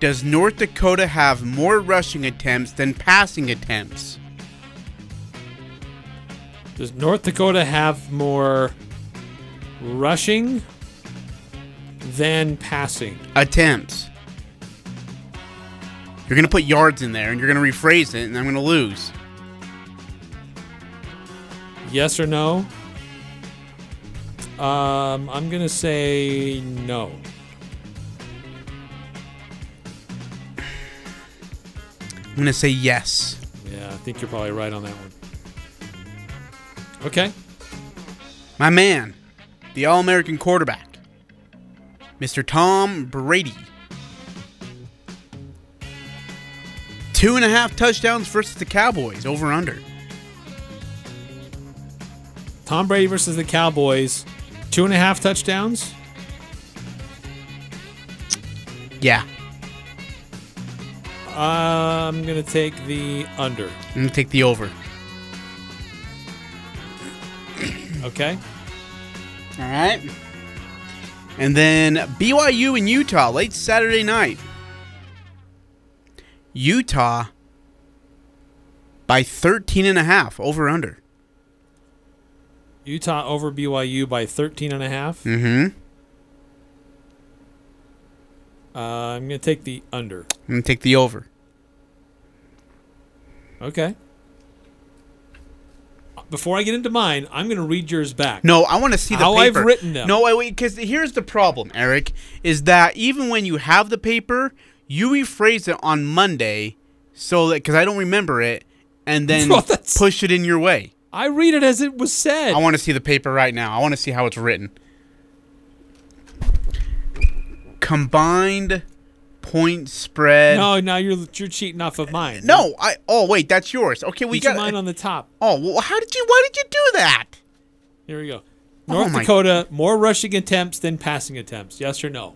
Does North Dakota have more rushing attempts than passing attempts? Does North Dakota have more rushing than passing? Attempts. You're gonna put yards in there, and you're gonna rephrase it, and I'm gonna lose. Yes or no? Um, I'm gonna say no. I'm gonna say yes. Yeah, I think you're probably right on that one. Okay. My man, the All American quarterback, Mr. Tom Brady. Two and a half touchdowns versus the Cowboys, over under. Tom Brady versus the Cowboys. Two and a half touchdowns. Yeah, I'm gonna take the under. I'm gonna take the over. Okay. All right. And then BYU and Utah, late Saturday night. Utah by 13 and a half, over under. Utah over BYU by 13 and a half. Mm-hmm. Uh, I'm gonna take the under. I'm gonna take the over. Okay. Before I get into mine, I'm gonna read yours back. No, I want to see the paper. How I've written them. No, wait, because here's the problem, Eric, is that even when you have the paper, you rephrase it on Monday, so that because I don't remember it, and then [laughs] Well, push it in your way. I read it as it was said. I want to see the paper right now. I want to see how it's written. Combined point spread. No, now you're you're cheating off of mine. No, I. Oh wait, that's yours. Okay, we got mine on the top. Oh, well, how did you? Why did you do that? Here we go. Oh North my- Dakota more rushing attempts than passing attempts. Yes or no?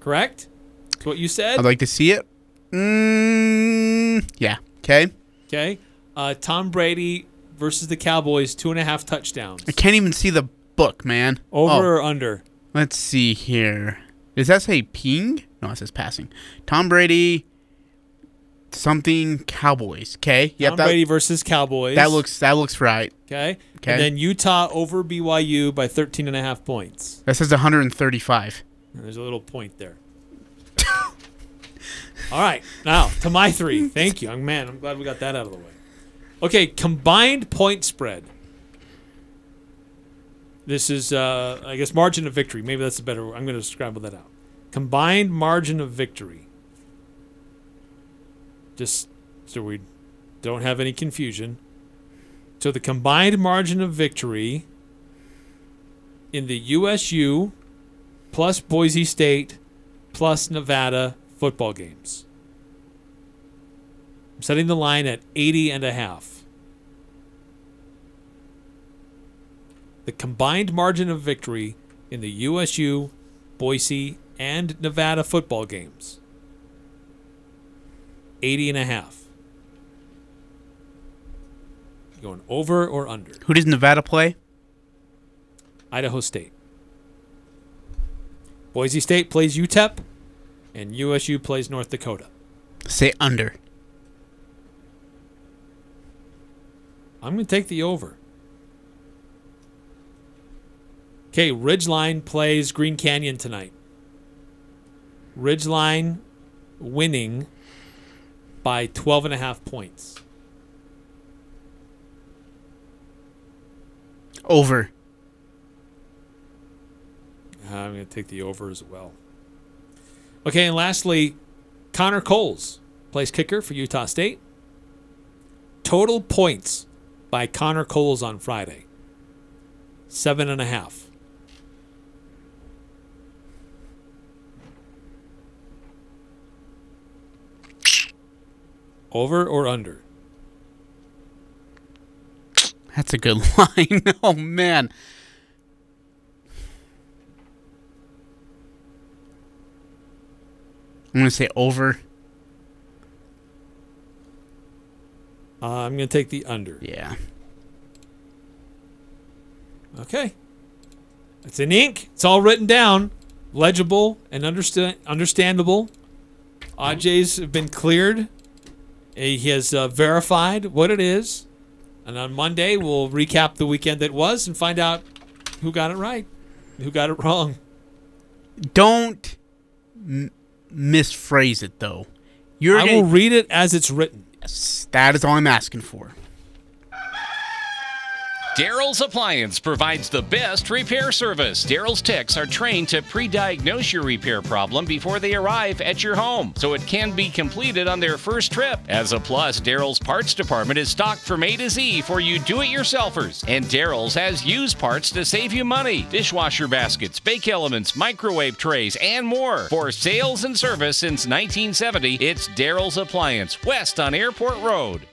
Correct. That's what you said. I'd like to see it. Mm, yeah. Okay. Okay. Uh, Tom Brady versus the Cowboys, two and a half touchdowns. I can't even see the book, man. Over Oh, or under? Let's see here. Does that say ping? No, it says passing. Tom Brady. Something Cowboys. Okay. Yep. Tom that, Brady versus Cowboys. that looks that looks right. okay. Okay. And then Utah over BYU by 13 and a half points. That says 135. And there's a little point there. [laughs] All right. Now to my three. [laughs] Thank you. I'm man. I'm glad we got that out of the way. Okay. Combined point spread. This is, uh, I guess, margin of victory. Maybe that's a better. I'm going to scramble that out. Combined margin of victory. Just so we don't have any confusion. So the combined margin of victory in the USU plus Boise State plus Nevada football games. I'm setting the line at 80 and a half. The combined margin of victory in the USU, Boise, and Nevada football games. 80 and a half. Going over or under? Who does Nevada play? Idaho State. Boise State plays UTEP, and USU plays North Dakota. Say under. I'm going to take the over. Okay, Ridgeline plays Green Canyon tonight. Ridgeline winning by 12 and a half points. Over. Uh, I'm going to take the over as well. Okay, and lastly, Connor Coles plays kicker for Utah State. Total points by Connor Coles on Friday. Seven and a half. Over or under? That's a good [laughs] line. [laughs] oh man. I'm gonna say over. Uh, I'm going to take the under. Yeah. Okay. It's in ink. It's all written down, legible and understand understandable. Ajay's have been cleared. He has uh, verified what it is, and on Monday we'll recap the weekend that was and find out who got it right, who got it wrong. Don't m- misphrase it though. You're I will read it as it's written. Yes, that is all I'm asking for. Daryl's Appliance provides the best repair service. Daryl's techs are trained to pre diagnose your repair problem before they arrive at your home, so it can be completed on their first trip. As a plus, Daryl's parts department is stocked from A to Z for you do it yourselfers. And Daryl's has used parts to save you money dishwasher baskets, bake elements, microwave trays, and more. For sales and service since 1970, it's Daryl's Appliance, west on Airport Road.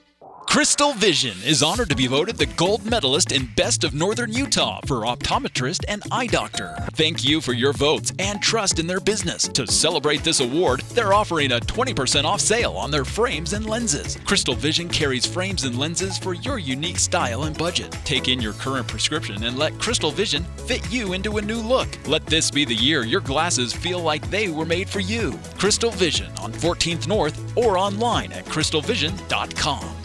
Crystal Vision is honored to be voted the gold medalist in Best of Northern Utah for optometrist and eye doctor. Thank you for your votes and trust in their business. To celebrate this award, they're offering a 20% off sale on their frames and lenses. Crystal Vision carries frames and lenses for your unique style and budget. Take in your current prescription and let Crystal Vision fit you into a new look. Let this be the year your glasses feel like they were made for you. Crystal Vision on 14th North or online at crystalvision.com.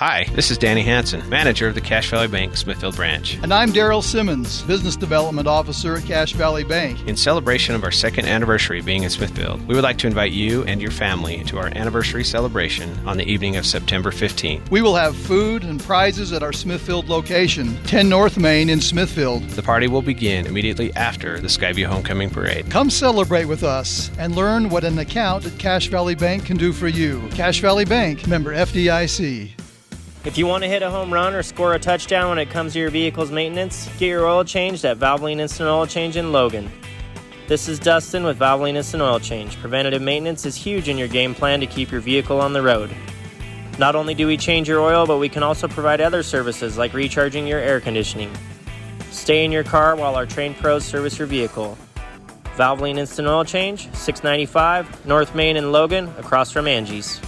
Hi, this is Danny Hanson, manager of the Cache Valley Bank Smithfield branch. And I'm Daryl Simmons, Business Development Officer at Cache Valley Bank. In celebration of our second anniversary being in Smithfield, we would like to invite you and your family to our anniversary celebration on the evening of September 15th. We will have food and prizes at our Smithfield location, 10 North Main in Smithfield. The party will begin immediately after the Skyview Homecoming Parade. Come celebrate with us and learn what an account at Cache Valley Bank can do for you. Cache Valley Bank, member FDIC. If you want to hit a home run or score a touchdown when it comes to your vehicle's maintenance, get your oil changed at Valvoline Instant Oil Change in Logan. This is Dustin with Valvoline Instant Oil Change. Preventative maintenance is huge in your game plan to keep your vehicle on the road. Not only do we change your oil, but we can also provide other services like recharging your air conditioning. Stay in your car while our trained pros service your vehicle. Valvoline Instant Oil Change, 695 North Main in Logan, across from Angie's.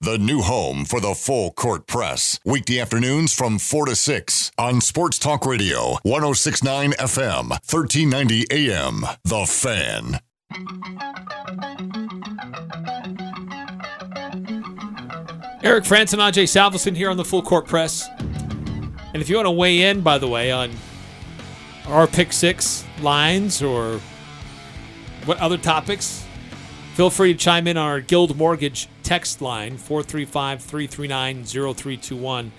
The new home for the full court press. Weekday afternoons from 4 to 6 on Sports Talk Radio, 1069 FM, 1390 AM. The Fan. Eric Frandsen and Ajay Salvesen here on the Full Court Press. And if you want to weigh in, by the way, on our pick six lines or what other topics, feel free to chime in on our Guild Mortgage text line, 435 339 0321.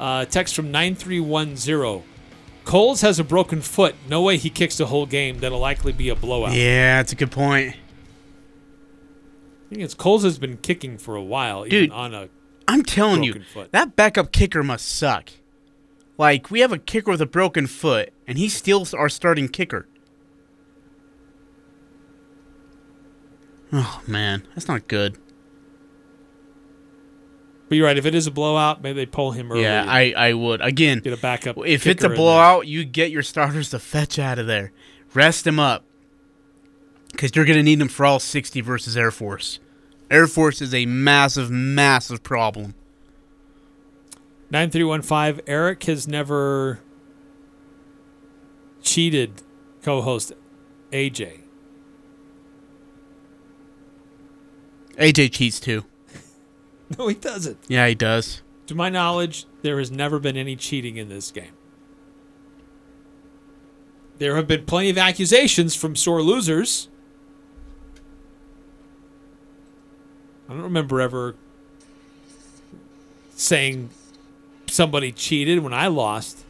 Uh, text from 9310. Coles has a broken foot. No way he kicks the whole game. That'll likely be a blowout. Yeah, that's a good point. I think it's Coles has been kicking for a while, Dude, even on a I'm telling you, foot. that backup kicker must suck. Like, we have a kicker with a broken foot, and he's still our starting kicker. Oh, man. That's not good. But you're right. If it is a blowout, maybe they pull him early. Yeah, I, I would. Again, get a backup. if it's a blowout, you get your starters to fetch out of there. Rest them up. Because you're going to need them for all 60 versus Air Force. Air Force is a massive, massive problem. 9315 Eric has never cheated co host AJ. AJ cheats too. [laughs] No, he doesn't. Yeah, he does. To my knowledge, there has never been any cheating in this game. There have been plenty of accusations from sore losers. I don't remember ever saying somebody cheated when I lost.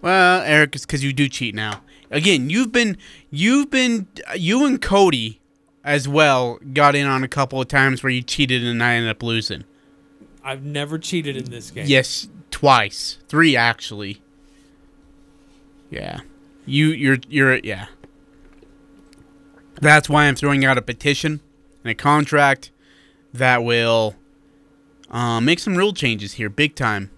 Well, Eric, it's because you do cheat now. Again, you've been, you've been, you and Cody, as well, got in on a couple of times where you cheated and I ended up losing. I've never cheated in this game. Yes, twice, three actually. Yeah, you, you're, you're, yeah. That's why I'm throwing out a petition and a contract that will uh, make some rule changes here, big time,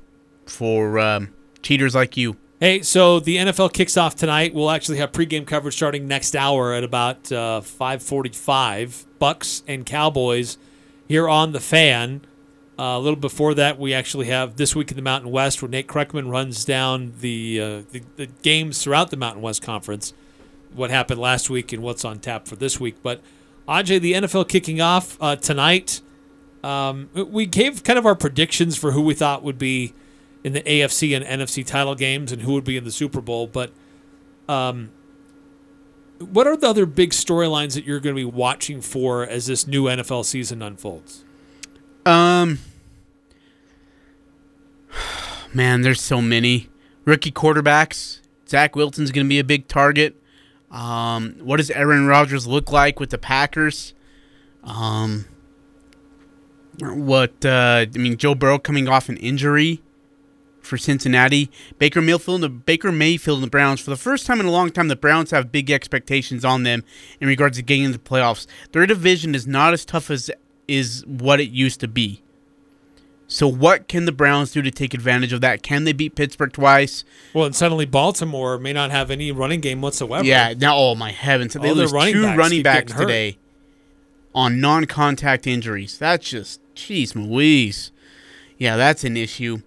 for um, cheaters like you. Hey, so the NFL kicks off tonight. We'll actually have pregame coverage starting next hour at about uh, 5:45. Bucks and Cowboys here on the Fan. Uh, a little before that, we actually have this week in the Mountain West, where Nate Kreckman runs down the, uh, the the games throughout the Mountain West Conference, what happened last week and what's on tap for this week. But Ajay, the NFL kicking off uh, tonight. Um, we gave kind of our predictions for who we thought would be in the AFC and NFC title games and who would be in the Super Bowl. But um, what are the other big storylines that you're going to be watching for as this new NFL season unfolds? Um, [sighs] man, there's so many rookie quarterbacks. Zach Wilson's going to be a big target. Um, what does Aaron Rodgers look like with the Packers? Um, what uh, I mean, Joe Burrow coming off an injury for Cincinnati. Baker Mayfield, the Baker Mayfield and the Browns for the first time in a long time. The Browns have big expectations on them in regards to getting into the playoffs. Their division is not as tough as is what it used to be. So what can the Browns do to take advantage of that? Can they beat Pittsburgh twice? Well, and suddenly Baltimore may not have any running game whatsoever. Yeah. Now, oh my heavens, they lose running two backs running backs getting hurt. today on non-contact injuries. That's just, jeez, Louise. Yeah, that's an issue.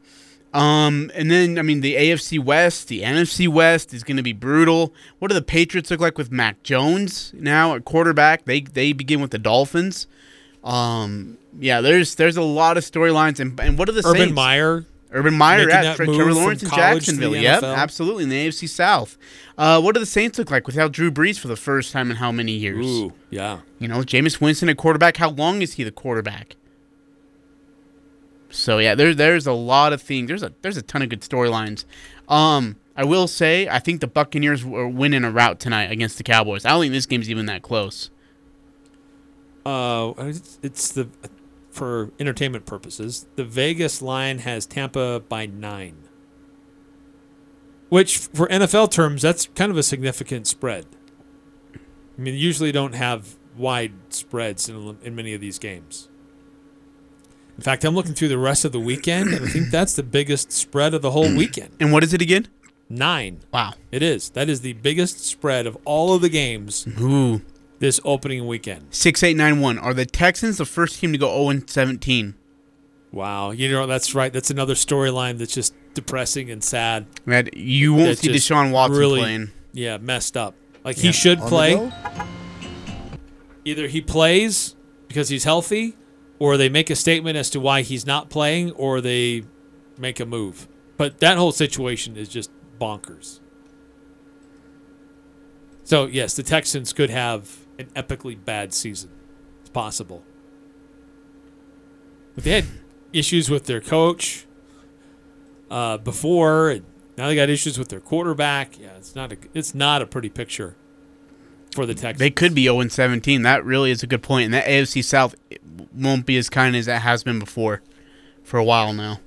Um, and then I mean the AFC West, the NFC West is going to be brutal. What do the Patriots look like with Mac Jones now at quarterback? They they begin with the Dolphins. Um, yeah, there's there's a lot of storylines, and and what are the Saints? Urban Saints? Meyer. Urban Meyer at that Tre- move Trevor Lawrence in Jacksonville. Yep, absolutely in the AFC South. Uh, what do the Saints look like without Drew Brees for the first time in how many years? Ooh, yeah. You know, Jameis Winston at quarterback. How long is he the quarterback? So yeah, there there's a lot of things. There's a there's a ton of good storylines. Um, I will say I think the Buccaneers are winning a rout tonight against the Cowboys. I don't think this game's even that close. Uh, it's the for entertainment purposes. The Vegas line has Tampa by nine, which for NFL terms that's kind of a significant spread. I mean, usually don't have wide spreads in in many of these games. In fact, I'm looking through the rest of the weekend, and I think that's the biggest spread of the whole mm. weekend. And what is it again? Nine. Wow. It is. That is the biggest spread of all of the games Ooh. this opening weekend. Six eight nine one. Are the Texans the first team to go zero and seventeen? Wow. You know, that's right. That's another storyline that's just depressing and sad. Man, you won't That's see just Deshaun Watson really, playing. Yeah, messed up. Like Yeah. he should On play. Either he plays because he's healthy, or they make a statement as to why he's not playing, or they make a move. But that whole situation is just bonkers. So yes, the Texans could have an epically bad season. It's possible. But they had issues with their coach uh, before, and now they got issues with their quarterback. Yeah, it's not a it's not a pretty picture for the Texans. They could be 0 and 17. That really is a good point. And that AFC South won't be as kind as it has been before for a while now.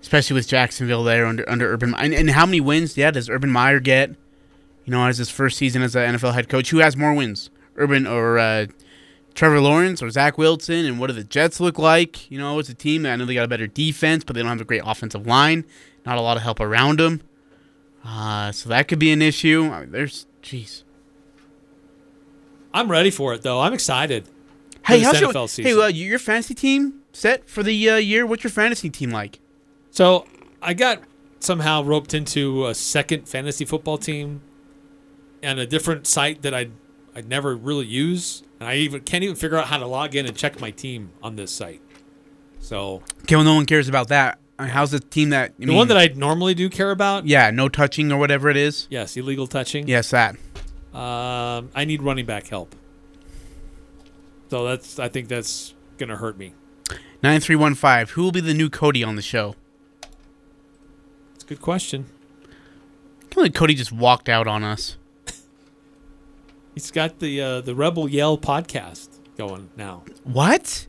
Especially with Jacksonville there under under Urban and, and how many wins, yeah, does Urban Meyer get? You know, as his first season as an NFL head coach, who has more wins? Urban or uh, Trevor Lawrence or Zach Wilson? And what do the Jets look like? You know, it's a team that I know they got a better defense, but they don't have a great offensive line. Not a lot of help around them. Uh, so that could be an issue. I mean, there's, jeez. I'm ready for it though. I'm excited. Hey, how's your, NFL season. hey, uh, your fantasy team set for the uh, year? What's your fantasy team like? So I got somehow roped into a second fantasy football team and a different site that I'd I'd never really use, and I even can't even figure out how to log in and check my team on this site. So Okay, well, no one cares about that. Uh, How's the team that? I the one that I normally do care about, Yeah, no touching or whatever it is. yes, illegal touching. Yes, that. Um, I need running back help. So that's I think that's gonna hurt me. Nine three one five. Who will be the new Cody on the show? It's a good question. can't believe Cody just walked out on us. [laughs] He's got the uh, the Rebel Yell podcast going now. What?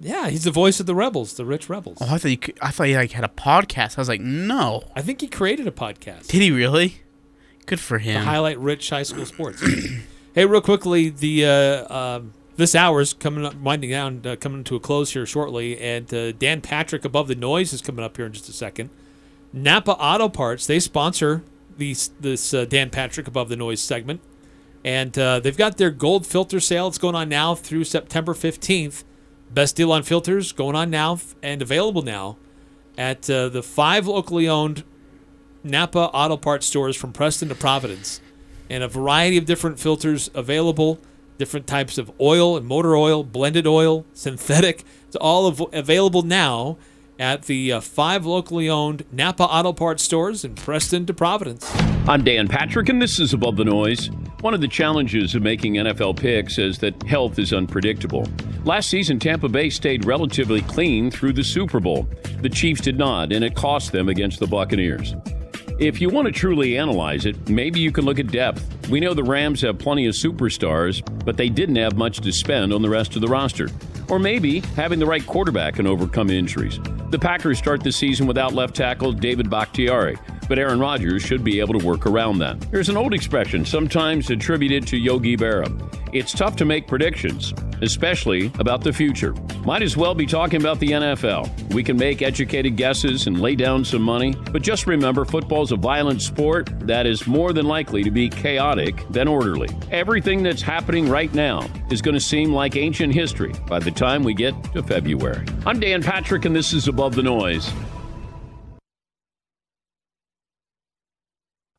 Yeah, he's the voice of the Rebels, the Rich Rebels. Oh, I thought you could, I thought he like had a podcast. I was like, no. I think he created a podcast. Did he really? Good for him. to highlight rich high school sports. [coughs] hey, real quickly, the uh, um this hour's coming up, winding down, uh, coming to a close here shortly, and uh, Dan Patrick above the noise is coming up here in just a second. Napa Auto Parts they sponsor these this uh, Dan Patrick above the noise segment, and uh, they've got their gold filter sale. It's going on now through September fifteenth. Best deal on filters going on now and available now at uh, the five locally owned Napa Auto Parts stores from Preston to Providence, and a variety of different filters available, different types of oil and motor oil, blended oil, synthetic. It's all av- available now at the uh, five locally owned Napa Auto Parts stores in Preston to Providence. I'm Dan Patrick, and this is Above the Noise. One of the challenges of making NFL picks is that health is unpredictable. Last season, Tampa Bay stayed relatively clean through the Super Bowl. The Chiefs did not, and it cost them against the Buccaneers. If you want to truly analyze it, maybe you can look at depth. We know the Rams have plenty of superstars, but they didn't have much to spend on the rest of the roster. Or maybe having the right quarterback can overcome injuries. The Packers start the season without left tackle David Bakhtiari, but Aaron Rodgers should be able to work around that. There's an old expression, sometimes attributed to Yogi Berra. It's tough to make predictions, especially about the future. Might as well be talking about the NFL. We can make educated guesses and lay down some money, but just remember football's a violent sport that is more than likely to be chaotic than orderly. Everything that's happening right now is going to seem like ancient history by the time we get to February. I'm Dan Patrick, and this is Above the Noise.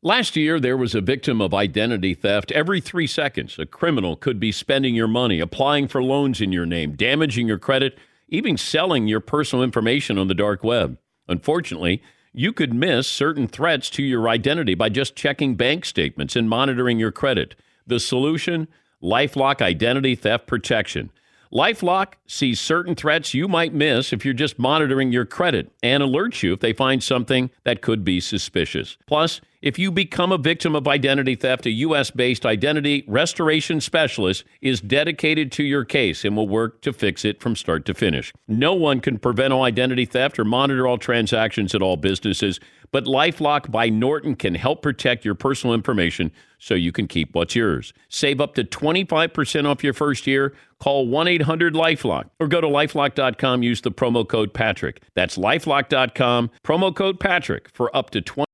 Last year, there was a victim of identity theft. Every three seconds, a criminal could be spending your money, applying for loans in your name, damaging your credit, even selling your personal information on the dark web. Unfortunately, you could miss certain threats to your identity by just checking bank statements and monitoring your credit. The solution Lifelock Identity Theft Protection. Lifelock sees certain threats you might miss if you're just monitoring your credit and alerts you if they find something that could be suspicious. Plus, if you become a victim of identity theft, a U.S. based identity restoration specialist is dedicated to your case and will work to fix it from start to finish. No one can prevent all identity theft or monitor all transactions at all businesses, but Lifelock by Norton can help protect your personal information so you can keep what's yours. Save up to 25% off your first year. Call 1 800 Lifelock or go to lifelock.com. Use the promo code Patrick. That's lifelock.com, promo code Patrick for up to 20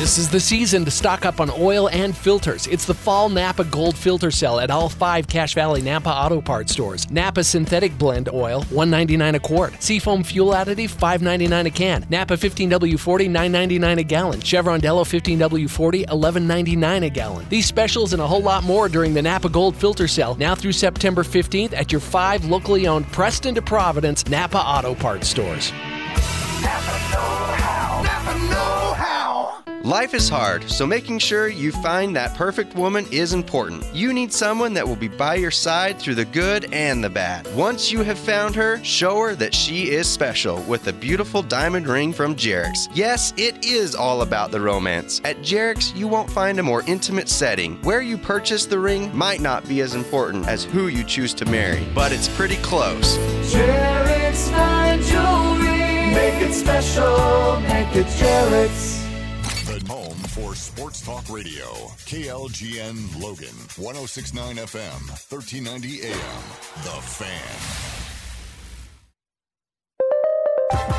This is the season to stock up on oil and filters. It's the Fall Napa Gold Filter Sale at all five Cache Valley Napa Auto Parts stores. Napa Synthetic Blend Oil, $1.99 a quart. Seafoam Fuel Additive, $5.99 a can. Napa 15W40, $9.99 a gallon. Chevron Delo 15W40, $11.99 a gallon. These specials and a whole lot more during the Napa Gold Filter Sale now through September 15th at your five locally owned Preston to Providence Napa Auto Parts stores. Life is hard, so making sure you find that perfect woman is important. You need someone that will be by your side through the good and the bad. Once you have found her, show her that she is special with a beautiful diamond ring from Jerix. Yes, it is all about the romance. At Jerix, you won't find a more intimate setting. Where you purchase the ring might not be as important as who you choose to marry, but it's pretty close. Jarek's fine jewelry. Make it special. Make it Jarek's. Talk Radio. KLGN Logan. 1069 FM. 1390 AM. The Fan.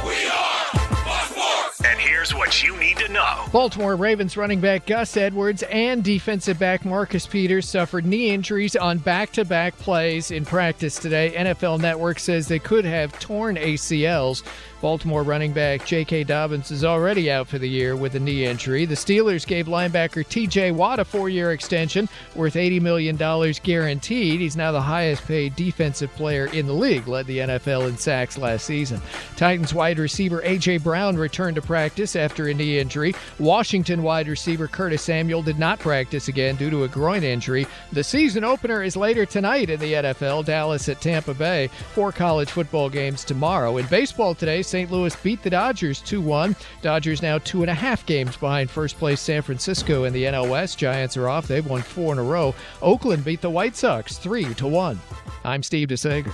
We are Baltimore! And here's what you need to know. Baltimore Ravens running back Gus Edwards and defensive back Marcus Peters suffered knee injuries on back to back plays in practice today. NFL Network says they could have torn ACLs. Baltimore running back J.K. Dobbins is already out for the year with a knee injury. The Steelers gave linebacker T.J. Watt a four year extension worth $80 million guaranteed. He's now the highest paid defensive player in the league, led the NFL in sacks last season. Titans wide receiver A.J. Brown returned to practice. after a knee injury. Washington wide receiver Curtis Samuel did not practice again due to a groin injury. The season opener is later tonight in the NFL, Dallas at Tampa Bay. Four college football games tomorrow. In baseball today, St. Louis beat the Dodgers 2 1. Dodgers now two and a half games behind first place San Francisco in the NL West. Giants are off. They've won four in a row. Oakland beat the White Sox 3 to 1. I'm Steve DeSager.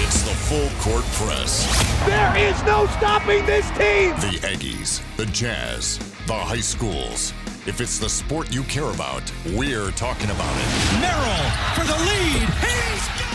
It's the full court press. There is no stopping this team. The Aggies, the Jazz, the high schools. If it's the sport you care about, we're talking about it. Merrill for the lead. He's got it.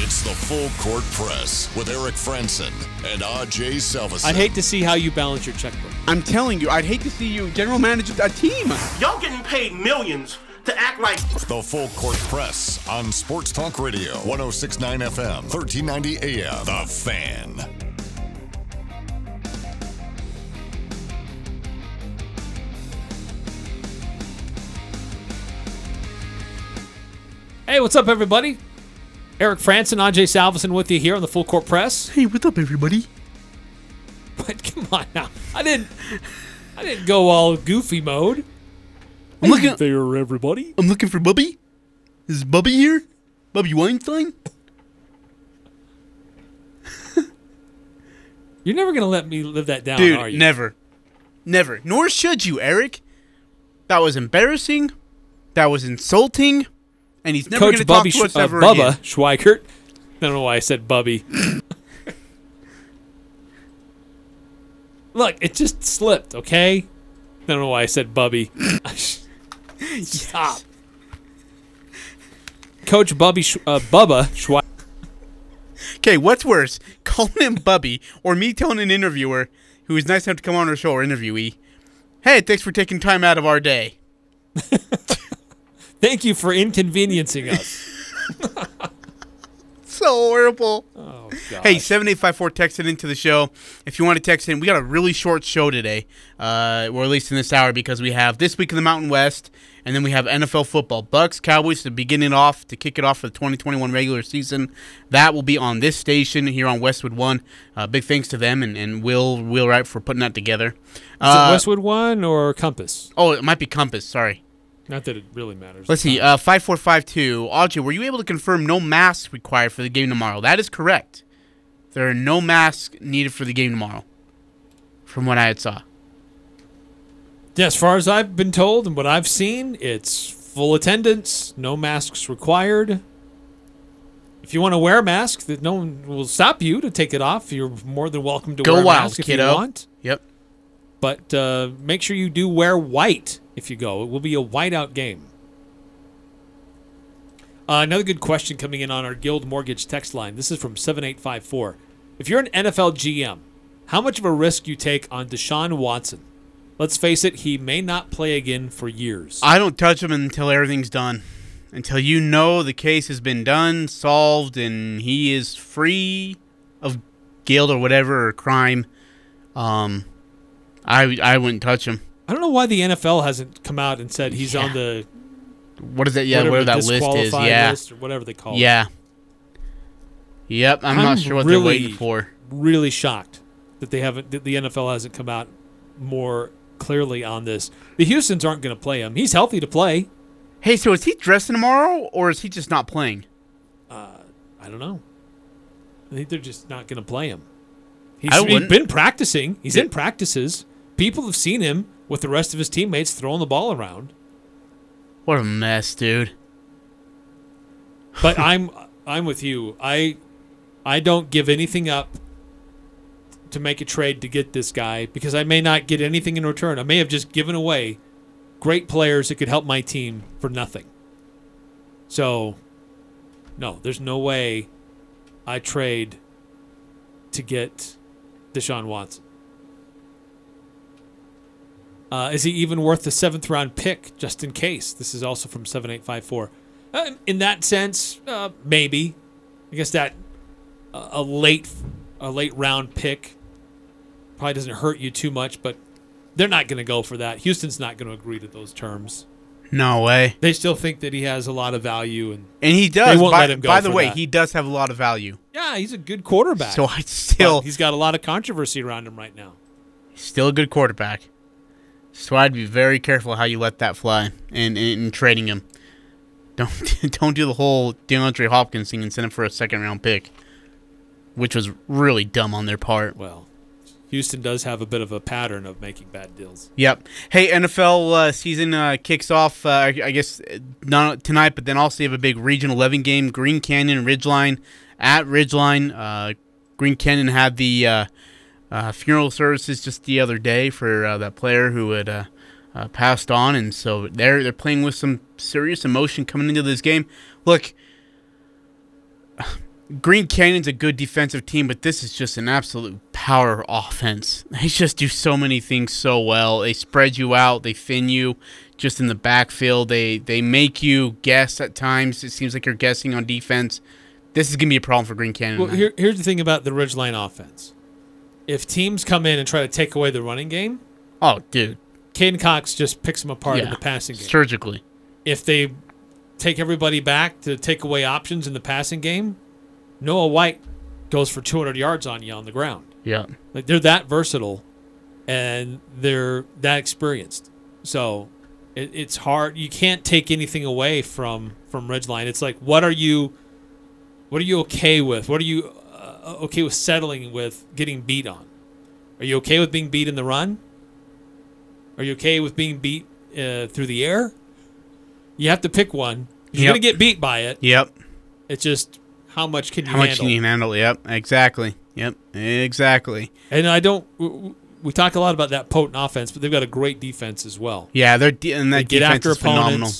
It's the full court press with Eric Frandsen and AJ Salvesen. I'd hate to see how you balance your checkbook. I'm telling you, I'd hate to see you general manage a team. Y'all getting paid millions to act like The full court press on Sports Talk Radio, 1069 FM, 1390 AM. The Fan. Hey, what's up, everybody? Eric Frandsen, Ajay Salvesen with you here on the Full Court Press. Hey, what's up, everybody? But [laughs] come on now, I didn't, I didn't go all goofy mode. I'm looking there, everybody. I'm looking for Bubby. Is Bubby here? Bubby Weinstein? [laughs] You're never gonna let me live that down, Dude, are you? never. Never. Nor should you, Eric. That was embarrassing. That was insulting. And he's never Coach going to talk Bubby, to us uh, ever Bubba again. Schweigert. I don't know why I said Bubby. Look, it just slipped. Okay. I don't know why I said Bubby. [laughs] Stop. Coach Bubby, Sch- uh, Bubba Schweigert. Okay, what's worse? Calling him Bubby or me telling an interviewer who is nice enough to come on our show or interviewee, hey, thanks for taking time out of our day. [laughs] Thank you for inconveniencing us. [laughs] So horrible. Oh, Hey, 7854 texted into the show. If you want to text in, we got a really short show today, uh, or at least in this hour, because we have This Week in the Mountain West, and then we have NFL football. Bucks, Cowboys to begin it off, to kick it off for the 2021 regular season. That will be on this station here on Westwood One. Uh, big thanks to them and, and Will Wheelwright for putting that together. Is Uh, it Westwood One or Compass? Oh, it might be Compass, sorry. Not that it really matters. Let's see. Uh, five four five two. Audrey, were you able to confirm no masks required for the game tomorrow? That is correct. There are no masks needed for the game tomorrow, from what I had saw. Yeah, as far as I've been told and what I've seen, it's full attendance, no masks required. If you want to wear a mask, that no one will stop you to take it off. You're more than welcome to Go wear a wild, mask if kiddo. you want. Yep. But uh, make sure you do wear white if you go. It will be a whiteout game. Uh, another good question coming in on our Guild Mortgage text line. This is from 7854. If you're an NFL GM, how much of a risk you take on Deshaun Watson? Let's face it, he may not play again for years. I don't touch him until everything's done. Until you know the case has been done, solved, and he is free of guilt or whatever or crime. Um, I I wouldn't touch him. I don't know why the NFL hasn't come out and said he's on the What is that? Yeah, whatever, the that list is. Yeah. list or whatever they call it. Yeah. Yep. I'm, not sure what they're waiting for. Really shocked that they haven't. That the NFL hasn't come out more clearly on this. The Houston's aren't going to play him. He's healthy to play. Hey, so is he dressing tomorrow or is he just not playing? Uh, I don't know. I think they're just not going to play him. He's, he's been practicing. He's Yeah. in practices. People have seen him with the rest of his teammates throwing the ball around. What a mess, dude. [laughs] But I'm [laughs] I'm with you. I I don't give anything up to make a trade to get this guy because I may not get anything in return. I may have just given away great players that could help my team for nothing. So no, there's no way I trade to get Deshaun Watson. Uh, is he even worth the seventh round pick just in case? This is also from 7854. Uh, in that sense, uh, maybe. I guess that uh, a late a late round pick probably doesn't hurt you too much, but they're not going to go for that. Houston's not going to agree to those terms. No way. They still think that he has a lot of value, and And he does. They won't by let him go by the way, that. he does have a lot of value. yeah, Yeah, he's a good quarterback. So I still But he's got a lot of controversy around him right now. still a good quarterback. So I'd be very careful how you let that fly in, in, in trading him. Don't [laughs] don't do the whole DeAndre Hopkins thing and send him for a second round pick, which was really dumb on their part. Well, Houston does have a bit of a pattern of making bad deals. Yep. Hey, NFL uh, season uh, kicks off. Uh, I guess uh, not tonight, but then also you have a big Region 11 game: Green Canyon Ridgeline at Ridgeline. Uh, Green Canyon had the uh, funeral services just the other day for uh, that player who had uh, uh, passed on, and so they're they're playing with some serious emotion coming into this game. Look. [sighs] Green Canyon's a good defensive team, but this is just an absolute power offense. [laughs] They just do so many things so well. They spread you out, they thin you just in the backfield. They they make you guess at times. It seems like you're guessing on defense. This is gonna be a problem for Green Canyon. Well, here, here's the thing about the Ridgeline offense. If teams come in and try to take away the running game, oh, dude, Caden Cox just picks them apart in the passing game. surgically. If they take everybody back to take away options in the passing game, Noah White goes for 200 yards on you on the ground. Yeah. Like they're that versatile, and they're that experienced. So it, it's hard. You can't take anything away from from Ridgeline. It's like, what are you, what are you okay with? What are you okay with settling with getting beat on? Are you okay with being beat in the run? Are you okay with being beat uh, through the air? You have to pick one. You're Yep. gonna get beat by it. Yep. It's just how much can you How much handle? can you handle? Yep. Exactly. Yep. Exactly. And I don't. We talk a lot about that potent offense, but they've got a great defense as well. Yeah, they're de- and They that get defense after is phenomenal.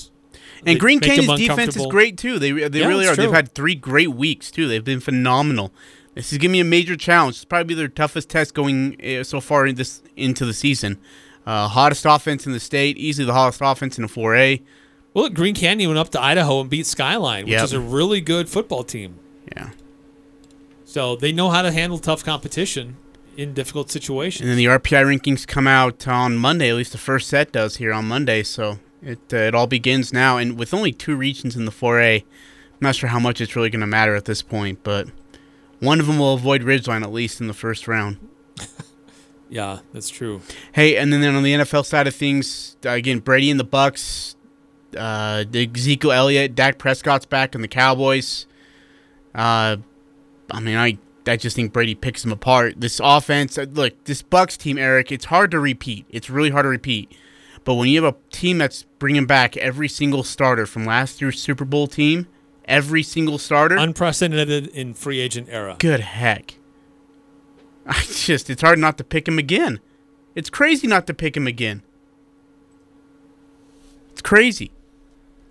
And Green Canyon's defense is great too. They they Yeah, really are. They've had three great weeks too. They've been phenomenal. This is gonna be a major challenge. It's probably their toughest test going uh, so far in this into the season. Uh, hottest offense in the state, easily the hottest offense in the 4A. Well, look, Green Canyon went up to Idaho and beat Skyline, which Yep. is a really good football team. Yeah. So they know how to handle tough competition in difficult situations. And then the RPI rankings come out on Monday. At least the first set does here on Monday. So it uh, it all begins now. And with only two regions in the 4A, I'm not sure how much it's really going to matter at this point. But one of them will avoid Ridgeline at least in the first round. [laughs] Yeah, that's true. Hey, and then on the NFL side of things, uh, again, Brady and the Bucks, uh, Ezekiel Elliott, Dak Prescott's back, and the Cowboys. Uh, I mean, I I just think Brady picks them apart. This offense, uh, look, this Bucks team, Eric, it's hard to repeat. It's really hard to repeat. But when you have a team that's bringing back every single starter from last year's Super Bowl team, every single starter, Unprecedented in free agent era. good heck. I just, it's hard not to pick him again. It's crazy not to pick him again. It's crazy.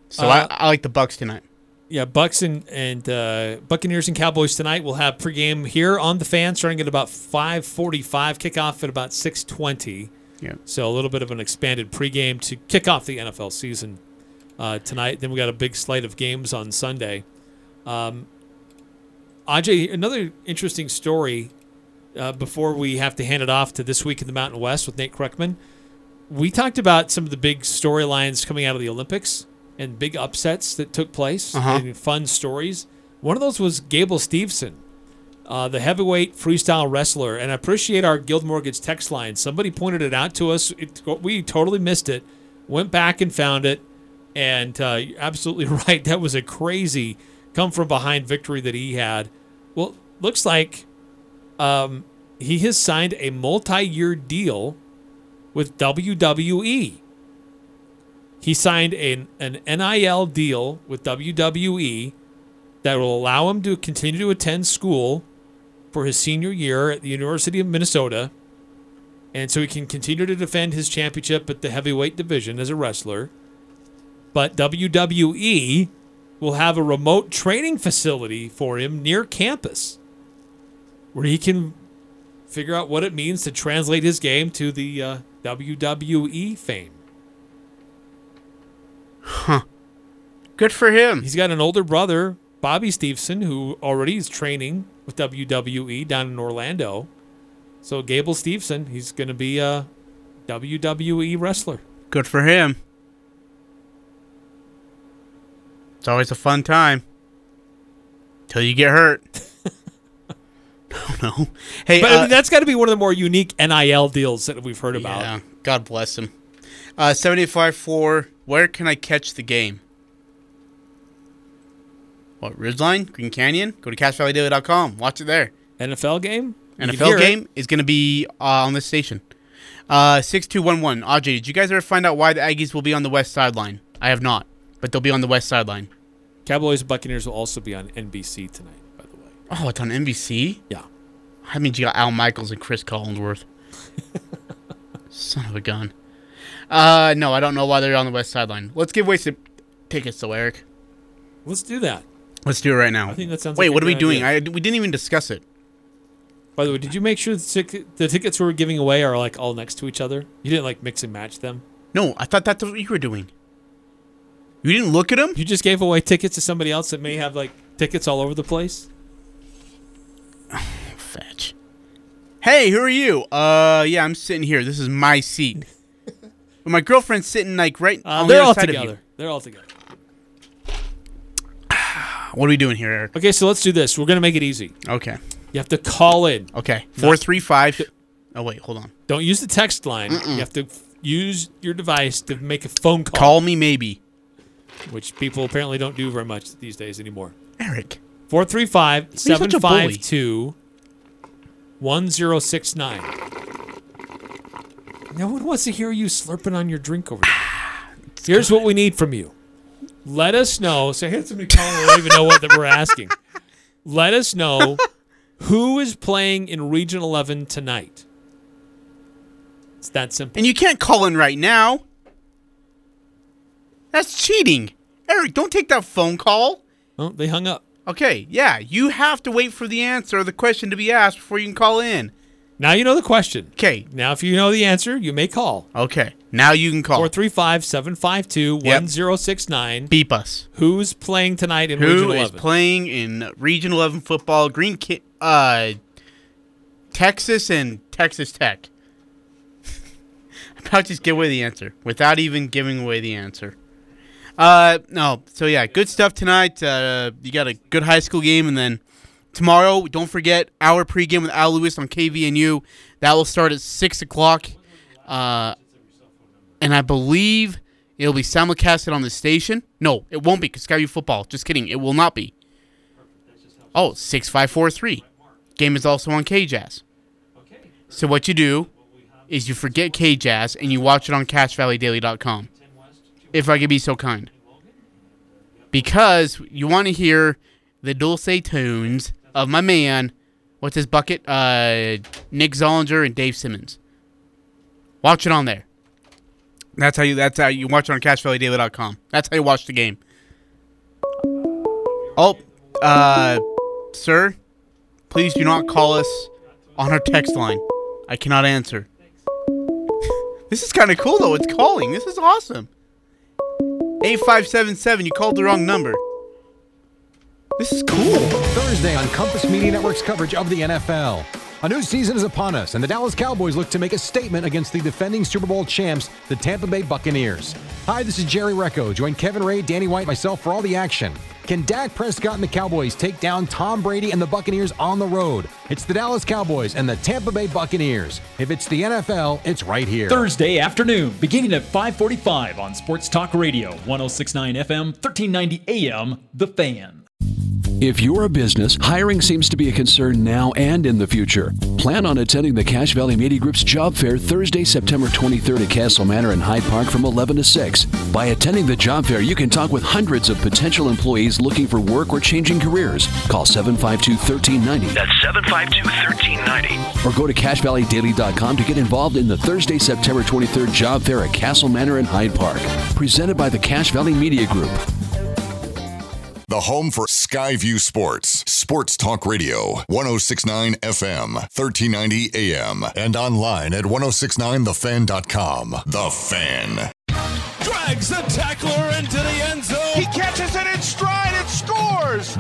So Uh, I, I like the Bucks tonight. Yeah, Bucks and, and uh, Buccaneers and Cowboys tonight. We'll have pregame here on the fan starting at about 5:45. Kickoff at about 6:20. Yeah. So a little bit of an expanded pregame to kick off the NFL season uh, tonight. Then we got a big slate of games on Sunday. Um, Ajay, another interesting story uh, before we have to hand it off to this week in the Mountain West with Nate Kreckman. We talked about some of the big storylines coming out of the Olympics and big upsets that took place Uh-huh. and fun stories. One of those was Gable Steveson, uh, the heavyweight freestyle wrestler. And I appreciate our Guild Mortgage text line. Somebody pointed it out to us. It, we totally missed it. Went back and found it. And uh, you're absolutely [laughs] right. That was a crazy come from behind victory that he had. Well, looks like um, he has signed a multi year deal with WWE. He signed an, an NIL deal with WWE that will allow him to continue to attend school for his senior year at the University of Minnesota. And so he can continue to defend his championship at the heavyweight division as a wrestler. But WWE will have a remote training facility for him near campus where he can figure out what it means to translate his game to the uh, WWE fame. Huh. Good for him. He's got an older brother, Bobby Stevenson, who already is training with WWE down in Orlando. So Gable Stevenson, he's going to be a WWE wrestler. Good for him. It's always a fun time. Till you get hurt. [laughs] [laughs] don't know. Hey, but I uh, mean, that's got to be one of the more unique NIL deals that we've heard about. Yeah, God bless him. Uh, 785 Where can I catch the game? What, Ridgeline? Green Canyon? Go to CacheValleyDaily.com. Watch it there. NFL game? NFL game is going to be uh, on this station. Uh, 6211. Aj, did you guys ever find out why the Aggies will be on the west sideline? I have not, but they'll be on the west sideline. Cowboys Buccaneers will also be on NBC tonight. By the way. Oh, it's on NBC? Yeah. I mean, you got Al Michaels and Chris Collinsworth. [laughs] Son of a gun. Uh, no, I don't know why they're on the west sideline. Let's give away some tickets, though, Eric. Let's do that. Let's do it right now. I think that sounds Wait, like what are we doing? I, we didn't even discuss it. By the way, did you make sure the, tic- the tickets we were giving away are like all next to each other? You didn't like mix and match them. No, I thought that's what you were doing. You didn't look at them? You just gave away tickets to somebody else that may have like tickets all over the place. [sighs] Fetch. Hey, who are you? Uh, yeah, I'm sitting here. This is my seat. but my girlfriend's sitting like right Uh, on they're other all side of together. They're all together. [sighs] What are we doing here, Eric? Okay, so let's do this. We're gonna make it easy. Okay. You have to call in. Okay. Four three five. Oh wait, hold on. Don't use the text line. Mm-mm. You have to f- use your device to make a phone call. Call me maybe. Which people apparently don't do very much these days anymore. Eric. 435 Why are you such a bully? 752 1069. No one wants to hear you slurping on your drink over there. Here's what we need from you. Let us know. So here's somebody calling. I don't even know what that we're asking. Let us know who is playing in Region 11 tonight. It's that simple. And you can't call in right now. That's cheating. Eric, don't take that phone call. Oh, they hung up. Okay, yeah, you have to wait for the answer or the question to be asked before you can call in. Now you know the question. Okay. Now, if you know the answer, you may call. Okay. Now you can call. 435 752 1069. Beep us. Who's playing tonight in Who Region is 11? playing in Region 11 football? Green, Ki- uh, Texas and Texas Tech. [laughs] About to just give away the answer without even giving away the answer. Uh, no. So yeah, good stuff tonight. Uh, you got a good high school game, and then tomorrow, don't forget our pregame with Al Lewis on KVNU. That will start at six o'clock. Uh, and I believe it'll be simulcasted on the station. No, it won't be because Skyview Football. Just kidding. It will not be. Oh, 6543. Game is also on KJazz. So what you do is you forget KJazz and you watch it on CacheValleyDaily.com. If I could be so kind. Because you want to hear the dulce tones of my man, what's his bucket? Uh, Nick Zollinger and Dave Simmons. Watch it on there. That's how you. That's how you watch it on CacheValleyDaily.com. That's how you watch the game. Oh, uh, sir, please do not call us on our text line. I cannot answer. [laughs] this is kind of cool though. It's calling. This is awesome. Eight five seven seven. You called the wrong number. This is cool. Thursday on Compass Media Network's coverage of the NFL. A new season is upon us, and the Dallas Cowboys look to make a statement against the defending Super Bowl champs, the Tampa Bay Buccaneers. Hi, this is Jerry Recco. Join Kevin Ray, Danny White, myself for all the action. Can Dak Prescott and the Cowboys take down Tom Brady and the Buccaneers on the road? It's the Dallas Cowboys and the Tampa Bay Buccaneers. If it's the NFL, it's right here. Thursday afternoon, beginning at 545 on Sports Talk Radio, 1069 FM, 1390 AM, The Fan. If you're a business, hiring seems to be a concern now and in the future. Plan on attending the Cache Valley Media Group's job fair Thursday, September 23rd at Castle Manor in Hyde Park from 11 to 6. By attending the job fair, you can talk with hundreds of potential employees looking for work or changing careers. Call 752 1390 That's 752 1390. or go to CacheValleyDaily.com to get involved in the Thursday, September 23rd job fair at Castle Manor in Hyde Park. Presented by the Cache Valley Media Group. The home for Skyview Sports. Sports Talk Radio. 1069 FM, 1390 AM, and online at 1069thefan.com. The Fan. Drags the tackler into the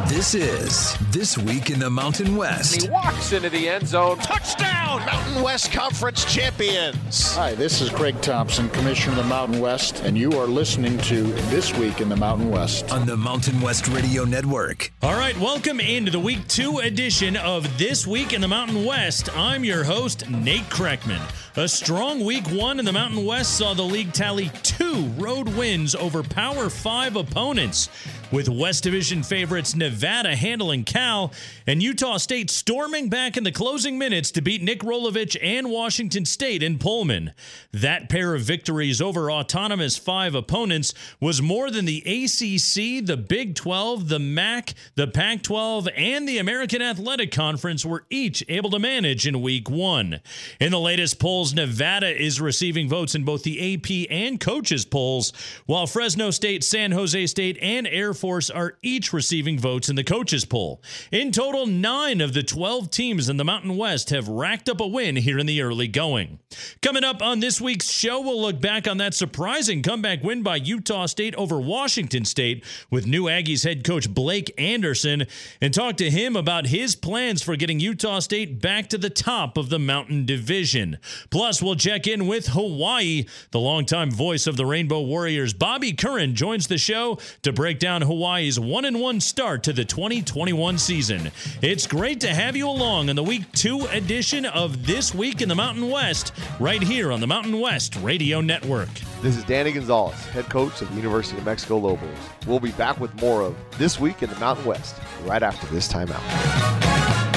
This is This Week in the Mountain West. He walks into the end zone. Touchdown, Mountain West Conference champions. Hi, this is Craig Thompson, Commissioner of the Mountain West, and you are listening to This Week in the Mountain West on the Mountain West Radio Network. All right, welcome into the Week 2 edition of This Week in the Mountain West. I'm your host, Nate Kreckman. A strong Week 1 in the Mountain West saw the league tally two road wins over Power 5 opponents with West Division favorites Nevada handling Cal and Utah State storming back in the closing minutes to beat Nick Rolovich and Washington State in Pullman. That pair of victories over autonomous five opponents was more than the ACC, the Big 12, the MAC, the Pac 12, and the American Athletic Conference were each able to manage in week one. In the latest polls, Nevada is receiving votes in both the AP and coaches polls, while Fresno State, San Jose State, and Air Force are each receiving votes in the coaches poll. In total, nine of the 12 teams in the Mountain West have racked up a win here in the early going. Coming up on this week's show, we'll look back on that surprising comeback win by Utah State over Washington State with new Aggies head coach Blake Anderson and talk to him about his plans for getting Utah State back to the top of the Mountain Division. Plus, we'll check in with Hawaii. The longtime voice of the Rainbow Warriors, Bobby Curran, joins the show to break down Hawaii's 1 and 1 start to the 2021 season. It's great to have you along on the week 2 edition of This Week in the Mountain West, right here on the Mountain West Radio Network. This is Danny Gonzalez, head coach of the University of Mexico Lobos. We'll be back with more of This Week in the Mountain West right after this timeout.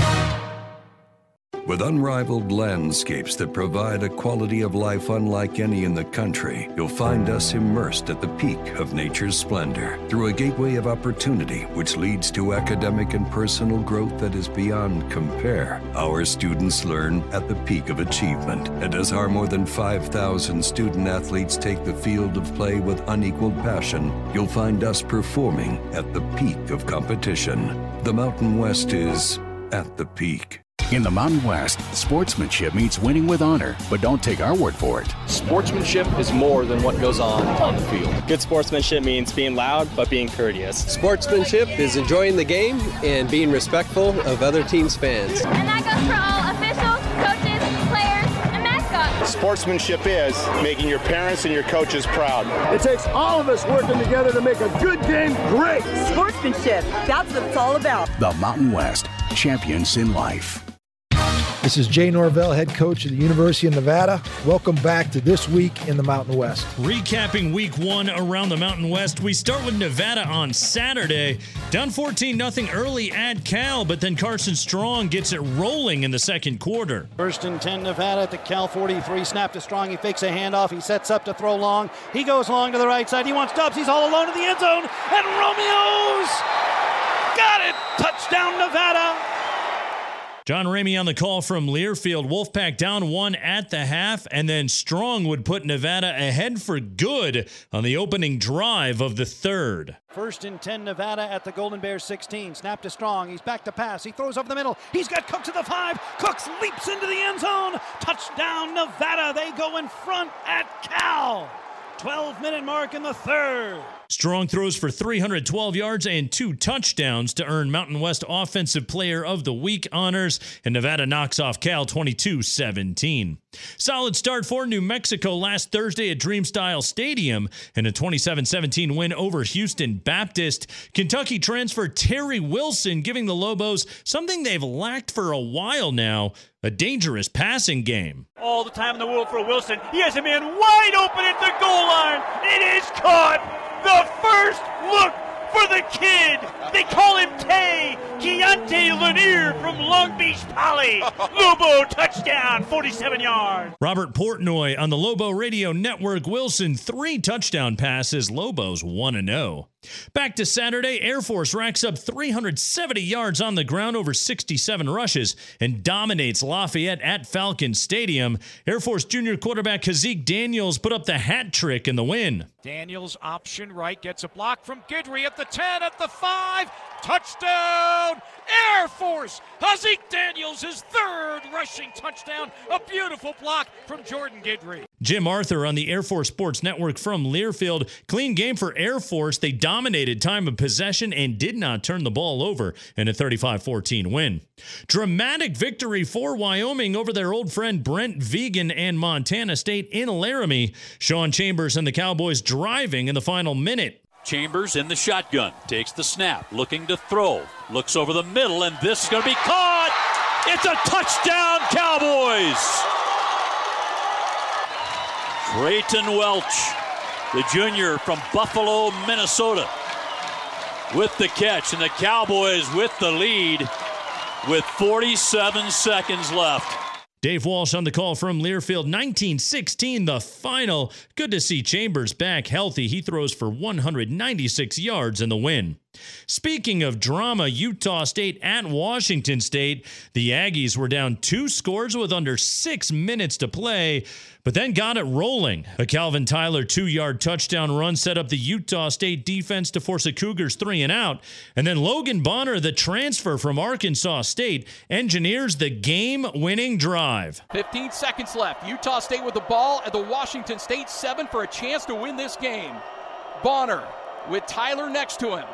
With unrivaled landscapes that provide a quality of life unlike any in the country, you'll find us immersed at the peak of nature's splendor through a gateway of opportunity which leads to academic and personal growth that is beyond compare. Our students learn at the peak of achievement, and as our more than 5,000 student athletes take the field of play with unequaled passion, you'll find us performing at the peak of competition. The Mountain West is at the peak. In the Mountain West, sportsmanship means winning with honor, but don't take our word for it. Sportsmanship is more than what goes on on the field. Good sportsmanship means being loud but being courteous. Sportsmanship is enjoying the game and being respectful of other teams' fans. And that goes for all officials, coaches, players, and mascots. Sportsmanship is making your parents and your coaches proud. It takes all of us working together to make a good game great. Sportsmanship, that's what it's all about. The Mountain West, champions in life. This is Jay Norvell, head coach of the University of Nevada. Welcome back to This Week in the Mountain West. Recapping week one around the Mountain West, we start with Nevada on Saturday. Down 14 0 early at Cal, but then Carson Strong gets it rolling in the second quarter. First and 10 Nevada at the Cal 43. Snap to Strong. He fakes a handoff. He sets up to throw long. He goes long to the right side. He wants Doubs. He's all alone in the end zone. And Romeo's got it. Touchdown, Nevada. John Ramey on the call from Learfield. Wolfpack down one at the half, and then Strong would put Nevada ahead for good on the opening drive of the third. First and 10, Nevada at the Golden Bears 16. Snap to Strong. He's back to pass. He throws over the middle. He's got Cook to the five. Cooks leaps into the end zone. Touchdown, Nevada. They go in front at Cal. 12 minute mark in the third. Strong throws for 312 yards and two touchdowns to earn Mountain West Offensive Player of the Week honors, and Nevada knocks off Cal 22 17. Solid start for New Mexico last Thursday at Dreamstyle Stadium in a 27 17 win over Houston Baptist. Kentucky transfer Terry Wilson giving the Lobos something they've lacked for a while now a dangerous passing game. All the time in the world for Wilson. He has a man wide open at the goal line. It is caught. The first look for the kid. They call him Tay. Keontae Lanier from Long Beach Poly. [laughs] Lobo touchdown, 47 yards. Robert Portnoy on the Lobo Radio Network. Wilson, three touchdown passes. Lobos 1 0. Back to Saturday, Air Force racks up 370 yards on the ground over 67 rushes and dominates Lafayette at Falcon Stadium. Air Force junior quarterback Haaziq Daniels put up the hat trick in the win. Daniels option right gets a block from Guidry at the 10, at the 5. Touchdown! Air Force! Haaziq Daniels, his third rushing touchdown. A beautiful block from Jordan Guidry. Jim Arthur on the Air Force Sports Network from Learfield. Clean game for Air Force. They dominated time of possession and did not turn the ball over in a 35 14 win. Dramatic victory for Wyoming over their old friend Brent Vigen and Montana State in Laramie. Sean Chambers and the Cowboys driving in the final minute. Chambers in the shotgun, takes the snap, looking to throw, looks over the middle, and this is going to be caught. It's a touchdown, Cowboys! Treyton Welch, the junior from Buffalo, Minnesota, with the catch, and the Cowboys with the lead with 47 seconds left. Dave Walsh on the call from Learfield. 1916, the final. Good to see Chambers back healthy. He throws for 196 yards in the win. Speaking of drama, Utah State at Washington State. The Aggies were down two scores with under six minutes to play, but then got it rolling. A Calvin Tyler two yard touchdown run set up the Utah State defense to force the Cougars three and out. And then Logan Bonner, the transfer from Arkansas State, engineers the game winning drive. 15 seconds left. Utah State with the ball at the Washington State seven for a chance to win this game. Bonner with Tyler next to him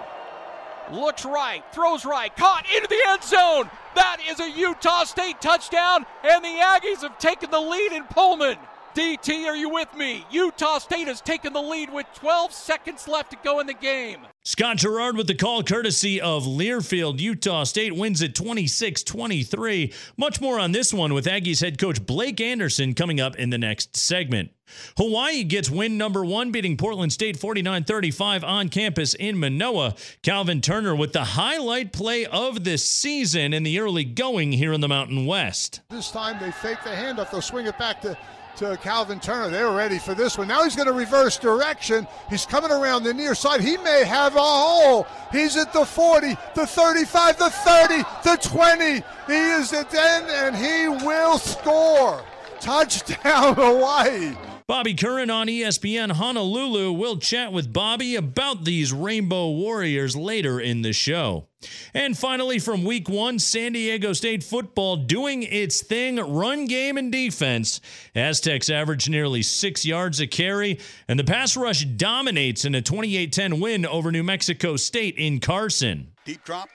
looks right, throws right, caught into the end zone. That is a Utah State touchdown, and the Aggies have taken the lead in Pullman. DT, are you with me? Utah State has taken the lead with 12 seconds left to go in the game. Scott Gerard with the call courtesy of Learfield. Utah State wins at 26 23. Much more on this one with Aggies head coach Blake Anderson coming up in the next segment. Hawaii gets win number one, beating Portland State 49 35 on campus in Manoa. Calvin Turner with the highlight play of the season in the early going here in the Mountain West. This time they fake the handoff. They'll swing it back to to Calvin Turner. They were ready for this one. Now he's going to reverse direction. He's coming around the near side. He may have a hole. He's at the 40, the 35, the 30, the 20. He is at the end, and he will score. Touchdown, [laughs] Hawaii. Bobby Curran on ESPN Honolulu. We'll chat with Bobby about these Rainbow Warriors later in the show. And finally, from week one, San Diego State football doing its thing run game and defense. Aztecs average nearly six yards a carry, and the pass rush dominates in a 28 10 win over New Mexico State in Carson. Deep drop.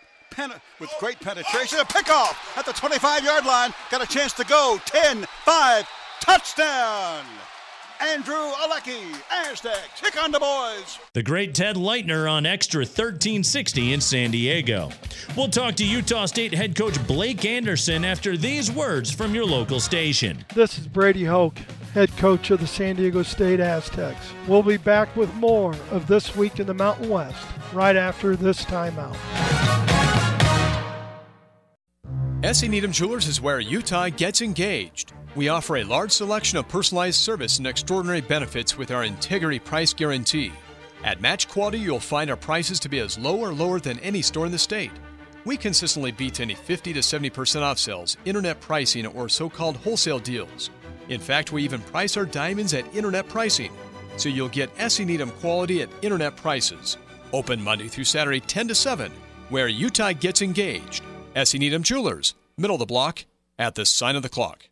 With great penetration, a pickoff at the 25 yard line. Got a chance to go. 10 5, touchdown. Andrew Alecki, Aztecs, kick on the boys. The great Ted Leitner on Extra 1360 in San Diego. We'll talk to Utah State head coach Blake Anderson after these words from your local station. This is Brady Hoke, head coach of the San Diego State Aztecs. We'll be back with more of This Week in the Mountain West right after this timeout. S.E. Needham Jewelers is where Utah gets engaged. We offer a large selection of personalized service and extraordinary benefits with our integrity price guarantee. At Match Quality, you'll find our prices to be as low or lower than any store in the state. We consistently beat any 50 to 70% off sales, internet pricing, or so called wholesale deals. In fact, we even price our diamonds at internet pricing, so you'll get S.E. Needham quality at internet prices. Open Monday through Saturday, 10 to 7, where Utah gets engaged. S.E. Needham Jewelers, middle of the block, at the sign of the clock.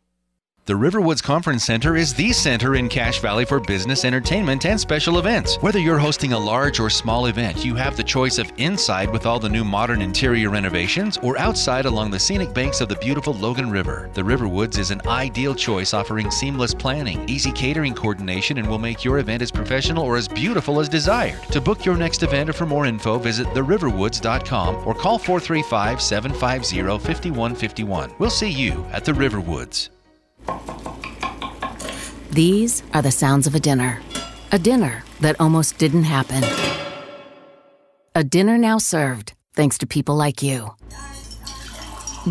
The Riverwoods Conference Center is the center in Cache Valley for business, entertainment, and special events. Whether you're hosting a large or small event, you have the choice of inside with all the new modern interior renovations or outside along the scenic banks of the beautiful Logan River. The Riverwoods is an ideal choice offering seamless planning, easy catering coordination, and will make your event as professional or as beautiful as desired. To book your next event or for more info, visit theriverwoods.com or call 435 750 5151. We'll see you at the Riverwoods. These are the sounds of a dinner. A dinner that almost didn't happen. A dinner now served, thanks to people like you.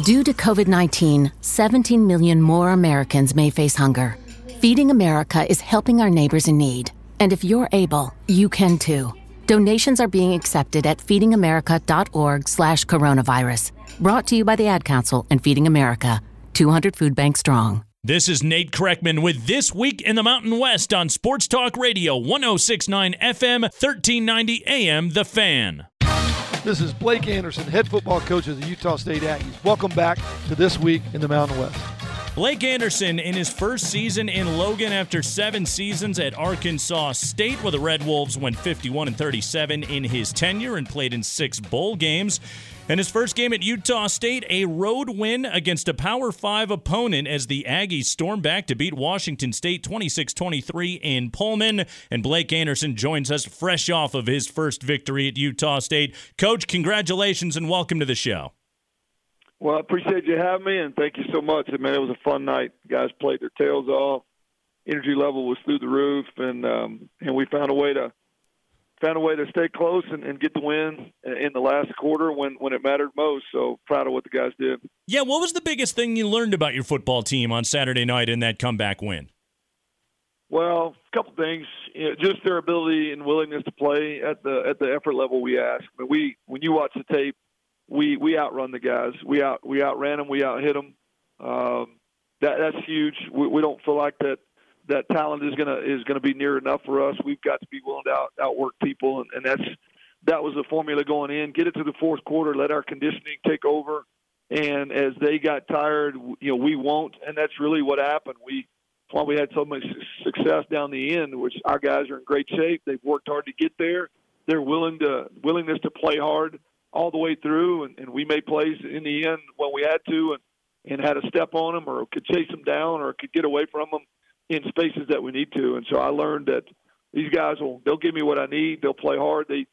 Due to COVID 19, 17 million more Americans may face hunger. Feeding America is helping our neighbors in need. And if you're able, you can too. Donations are being accepted at feedingamerica.org slash coronavirus. Brought to you by the Ad Council and Feeding America, 200 Food Bank Strong. This is Nate Kreckman with This Week in the Mountain West on Sports Talk Radio 1069 FM, 1390 AM, The Fan. This is Blake Anderson, head football coach of the Utah State Aggies. Welcome back to This Week in the Mountain West. Blake Anderson in his first season in Logan after seven seasons at Arkansas State, where the Red Wolves went 51 and 37 in his tenure and played in six bowl games. And his first game at Utah State, a road win against a Power 5 opponent as the Aggies storm back to beat Washington State 26 23 in Pullman. And Blake Anderson joins us fresh off of his first victory at Utah State. Coach, congratulations and welcome to the show. Well, I appreciate you having me, and thank you so much. I mean, it was a fun night. guys played their tails off. Energy level was through the roof, and um, and we found a way to found a way to stay close and, and get the win in the last quarter when, when it mattered most. So proud of what the guys did. Yeah, what was the biggest thing you learned about your football team on Saturday night in that comeback win? Well, a couple things. You know, just their ability and willingness to play at the at the effort level we ask. But we when you watch the tape, we we outrun the guys. We out we outran them. We out hit them. Um, that that's huge. We, we don't feel like that that talent is gonna is gonna be near enough for us. We've got to be willing to out, outwork people, and, and that's that was the formula going in. Get it to the fourth quarter, let our conditioning take over, and as they got tired, you know, we won't, and that's really what happened. We why we had so much success down the end, which our guys are in great shape. They've worked hard to get there. They're willing to willingness to play hard all the way through, and, and we made plays in the end when we had to, and and had to step on them or could chase them down or could get away from them in spaces that we need to. And so I learned that these guys will they'll give me what I need. They'll play hard. They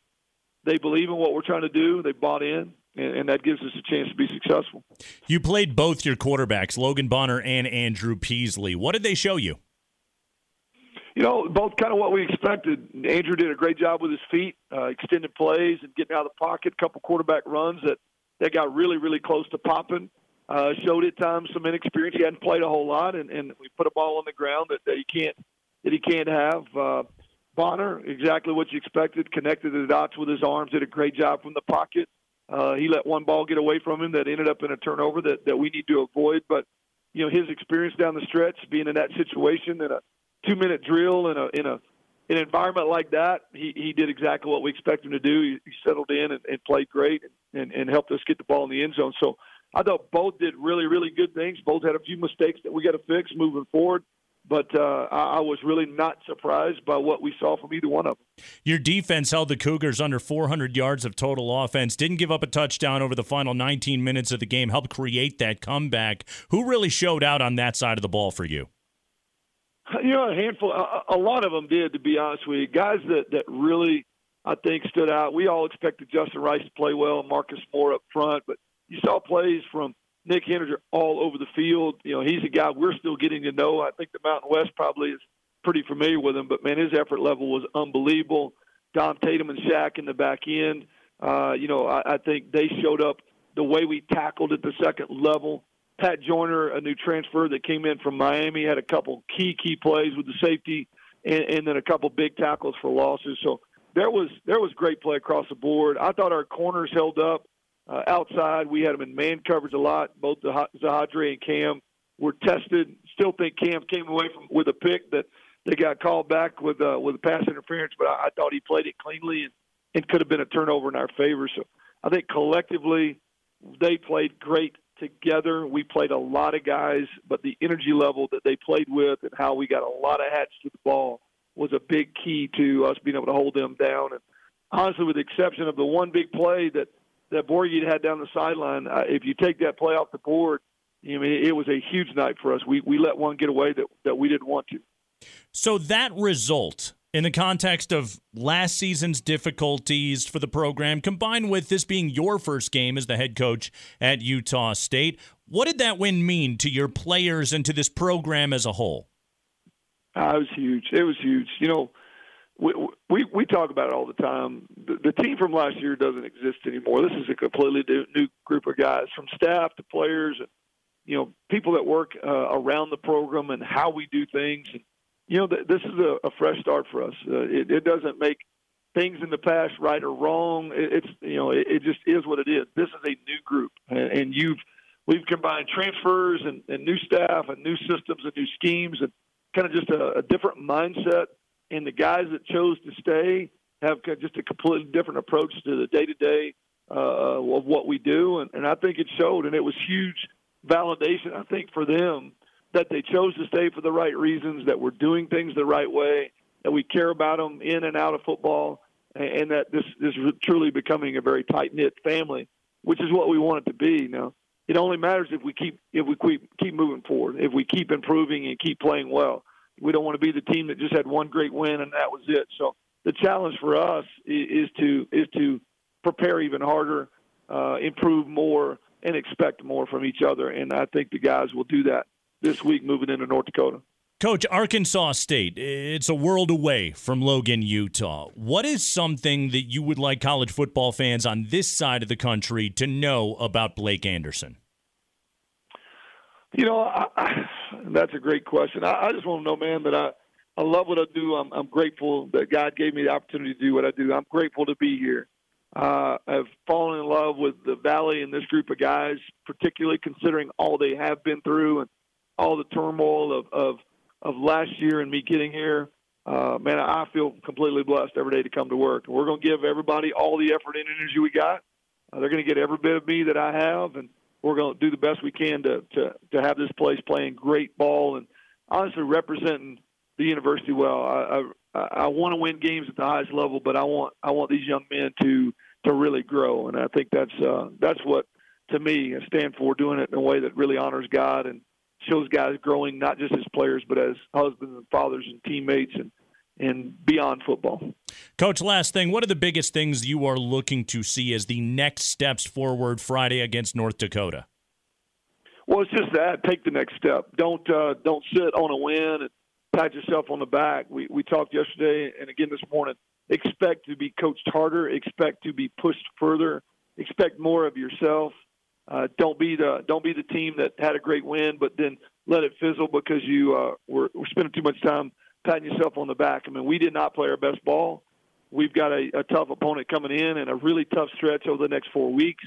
they believe in what we're trying to do. They bought in. And, that gives us a chance to be successful. You played both your quarterbacks, Logan Bonner and Andrew Peasley. What did they show you? You know, both kind of what we expected. Andrew did a great job with his feet, uh, extended plays and getting out of the pocket. A couple quarterback runs that that got really, really close to popping. Uh, showed at times some inexperience. He hadn't played a whole lot, and, and we put a ball on the ground that, that he can't that he can't have. Uh, Bonner, exactly what you expected, connected the dots with his arms, did a great job from the pocket. Uh, he let one ball get away from him that ended up in a turnover that, that we need to avoid. But you know his experience down the stretch, being in that situation in a two minute drill in a in a an environment like that, he, he did exactly what we expect him to do. He, he settled in and, and played great and, and helped us get the ball in the end zone. So I thought both did really, really good things. Both had a few mistakes that we got to fix moving forward. But uh, I was really not surprised by what we saw from either one of them. Your defense held the Cougars under 400 yards of total offense, didn't give up a touchdown over the final 19 minutes of the game, helped create that comeback. Who really showed out on that side of the ball for you? [laughs] You know, a handful, a, a lot of them did, to be honest with you. Guys that, that really, I think, stood out. We all expected Justin Rice to play well and Marcus Moore up front, but you saw plays from Nick Heninger all over the field. You know, he's a guy we're still getting to know. I think the Mountain West probably is pretty familiar with him, but man, his effort level was unbelievable. Dom Tatum and Shaq in the back end. Uh, you know, I, I think they showed up the way we tackled at the second level. Pat Joyner, a new transfer that came in from Miami, had a couple key key plays with the safety, and, and then a couple big tackles for losses. So there was there was great play across the board. I thought our corners held up uh, outside. We had them in man coverage a lot. Both Zahadre and Cam were tested. Still think Cam came away from with a pick that they got called back with uh, with a pass interference, but I, I thought he played it cleanly and, and could have been a turnover in our favor. So I think collectively they played great together. We played a lot of guys, but the energy level that they played with and how we got a lot of hats to the ball was a big key to us being able to hold them down. And honestly, with the exception of the one big play that that Borghi had down the sideline, uh, if you take that play off the board, I mean, it was a huge night for us. We we let one get away that that we didn't want to. So that result, in the context of last season's difficulties for the program, combined with this being your first game as the head coach at Utah State, what did that win mean to your players and to this program as a whole? Uh, it was huge. It was huge. You know, we, we we talk about it all the time. The, the team from last year doesn't exist anymore. This is a completely new group of guys, from staff to players, and you know people that work uh, around the program and how we do things. And you know th- this is a, a fresh start for us. Uh, it, it doesn't make things in the past right or wrong. It, it's you know it, it just is what it is. This is a new group, and, and you've we've combined transfers and, and new staff and new systems and new schemes and kind of just a, a different mindset and the guys that chose to stay have just a completely different approach to the day to day of what we do, and, and I think it showed, and it was huge validation. I think for them that they chose to stay for the right reasons, that we're doing things the right way, that we care about them in and out of football, and, and that this, this is truly becoming a very tight knit family, which is what we want it to be. Now, it only matters if we keep if we keep keep moving forward, if we keep improving and keep playing well. We don't want to be the team that just had one great win and that was it. So the challenge for us is, to is to prepare even harder, uh, improve more, and expect more from each other. And I think the guys will do that this week moving into North Dakota. Coach, Arkansas State, it's a world away from Logan, Utah. What is something that you would like college football fans on this side of the country to know about Blake Anderson? You know, I, that's a great question. I, I just want to know, man, that I, I love what I do. I'm, I'm grateful that God gave me the opportunity to do what I do. I'm grateful to be here. Uh, I've fallen in love with the Valley and this group of guys, particularly considering all they have been through and all the turmoil of, of of last year and me getting here, uh, man, I feel completely blessed every day to come to work. We're going to give everybody all the effort and energy we got. Uh, they're going to get every bit of me that I have, and we're going to do the best we can to, to, to have this place playing great ball and honestly representing the university well. I, I, I want to win games at the highest level, but I want I want these young men to to really grow, and I think that's uh, that's what to me I stand for doing it in a way that really honors God and shows guys growing not just as players but as husbands and fathers and teammates and and beyond football. Coach, last thing, what are the biggest things you are looking to see as the next steps forward Friday against North Dakota? Well, it's just that take the next step. Don't uh, don't sit on a win and pat yourself on the back. We we talked yesterday and again this morning. Expect to be coached harder. Expect to be pushed further. Expect more of yourself. Uh, don't be the don't be the team that had a great win, but then let it fizzle because you uh, were, were spending too much time patting yourself on the back. I mean, we did not play our best ball. We've got a, a tough opponent coming in and a really tough stretch over the next four weeks.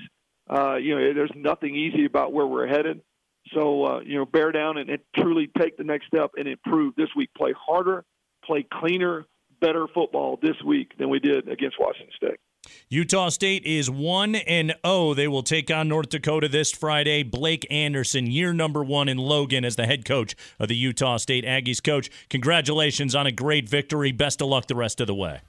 Uh, you know, there's nothing easy about where we're headed. So, uh, you know, bear down and, and truly take the next step and improve this week. Play harder, play cleaner, better football this week than we did against Washington State. Utah State is 1 and 0. They will take on North Dakota this Friday. Blake Anderson, year number 1 in Logan as the head coach of the Utah State Aggies coach. Congratulations on a great victory. Best of luck the rest of the way.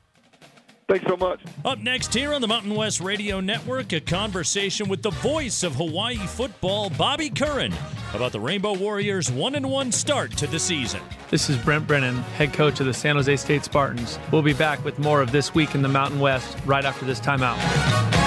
Thanks so much. Up next here on the Mountain West Radio Network, a conversation with the voice of Hawaii football, Bobby Curran, about the Rainbow Warriors' one and one start to the season. This is Brent Brennan, head coach of the San Jose State Spartans. We'll be back with more of this week in the Mountain West right after this timeout.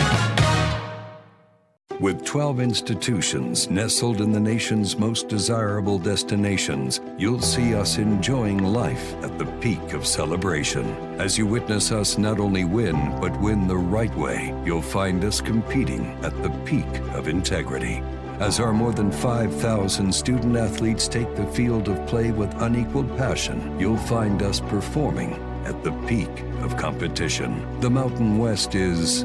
With 12 institutions nestled in the nation's most desirable destinations, you'll see us enjoying life at the peak of celebration. As you witness us not only win, but win the right way, you'll find us competing at the peak of integrity. As our more than 5,000 student athletes take the field of play with unequaled passion, you'll find us performing at the peak of competition. The Mountain West is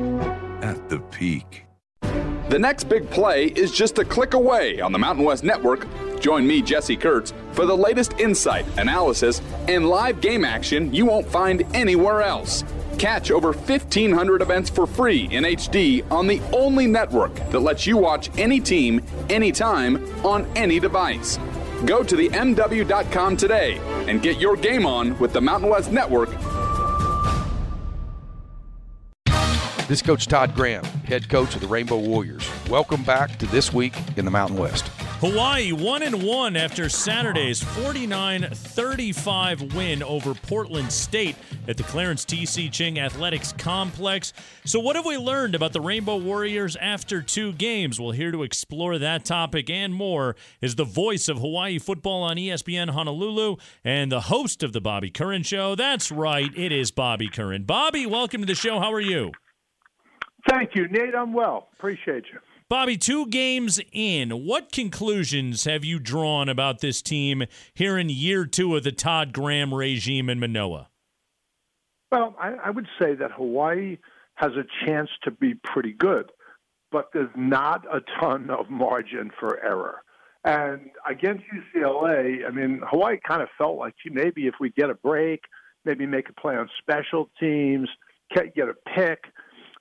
at the peak. The next big play is just a click away on the Mountain West Network. Join me, Jesse Kurtz, for the latest insight, analysis, and live game action you won't find anywhere else. Catch over 1,500 events for free in HD on the only network that lets you watch any team, anytime, on any device. Go to the MW.com today and get your game on with the Mountain West Network This is Coach Todd Graham, head coach of the Rainbow Warriors. Welcome back to This Week in the Mountain West. Hawaii 1 and 1 after Saturday's 49-35 win over Portland State at the Clarence TC Ching Athletics Complex. So what have we learned about the Rainbow Warriors after two games? Well, here to explore that topic and more is the voice of Hawaii football on ESPN Honolulu and the host of the Bobby Curran show. That's right, it is Bobby Curran. Bobby, welcome to the show. How are you? Thank you, Nate. I'm well. Appreciate you. Bobby, two games in, what conclusions have you drawn about this team here in year two of the Todd Graham regime in Manoa? Well, I, I would say that Hawaii has a chance to be pretty good, but there's not a ton of margin for error. And against UCLA, I mean, Hawaii kind of felt like maybe if we get a break, maybe make a play on special teams, get a pick –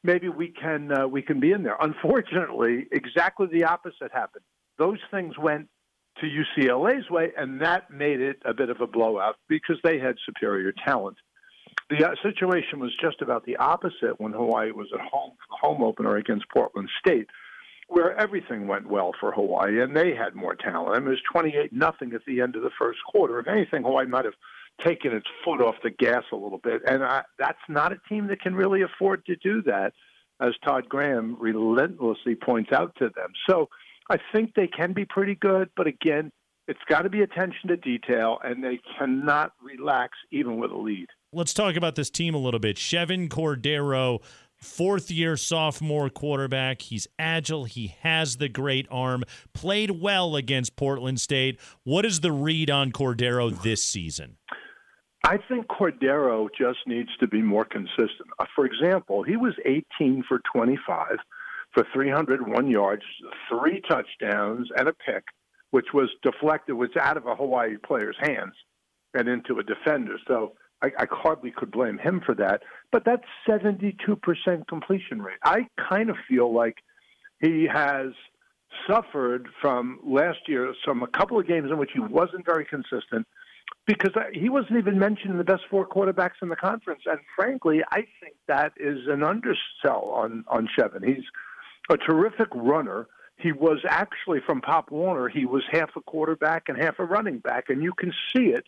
maybe we can uh, we can be in there. Unfortunately, exactly the opposite happened. Those things went to UCLA's way, and that made it a bit of a blowout because they had superior talent. The uh, situation was just about the opposite when Hawaii was at home home opener against Portland State, where everything went well for Hawaii, and they had more talent. I mean, it was 28 nothing at the end of the first quarter. If anything, Hawaii might have taken its foot off the gas a little bit, and I, that's not a team that can really afford to do that, as Todd Graham relentlessly points out to them. So I think they can be pretty good, but again, it's got to be attention to detail, and they cannot relax even with a lead. Let's talk about this team a little bit. Chevan Cordero, fourth year sophomore quarterback. He's agile. He has the great arm. Played well against Portland State. What is the read on Cordero this season? I think Cordero just needs to be more consistent. Uh, for example, he was 18 for 25 for 301 yards, three touchdowns, and a pick, which was deflected, was out of a Hawaii player's hands and into a defender. So I, I hardly could blame him for that. But that's 72% completion rate. I kind of feel like he has suffered from last year, some a couple of games in which he wasn't very consistent because he wasn't even mentioned in the best four quarterbacks in the conference. And frankly, I think that is an undersell on on Chevan. He's a terrific runner. He was actually from Pop Warner. He was half a quarterback and half a running back, and you can see it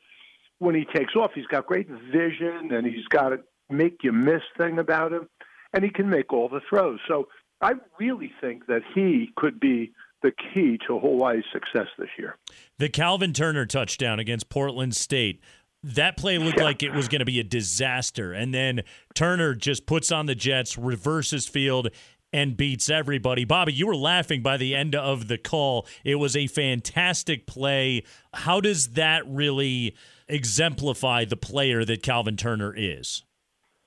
when he takes off. He's got great vision, and he's got a make you miss thing about him, and he can make all the throws. So I really think that he could be the key to Hawaii's success this year. The Calvin Turner touchdown against Portland State. That play looked yeah. like it was going to be a disaster. And then Turner just puts on the Jets, reverses field, and beats everybody. Bobby, you were laughing by the end of the call. It was a fantastic play. How does that really exemplify the player that Calvin Turner is?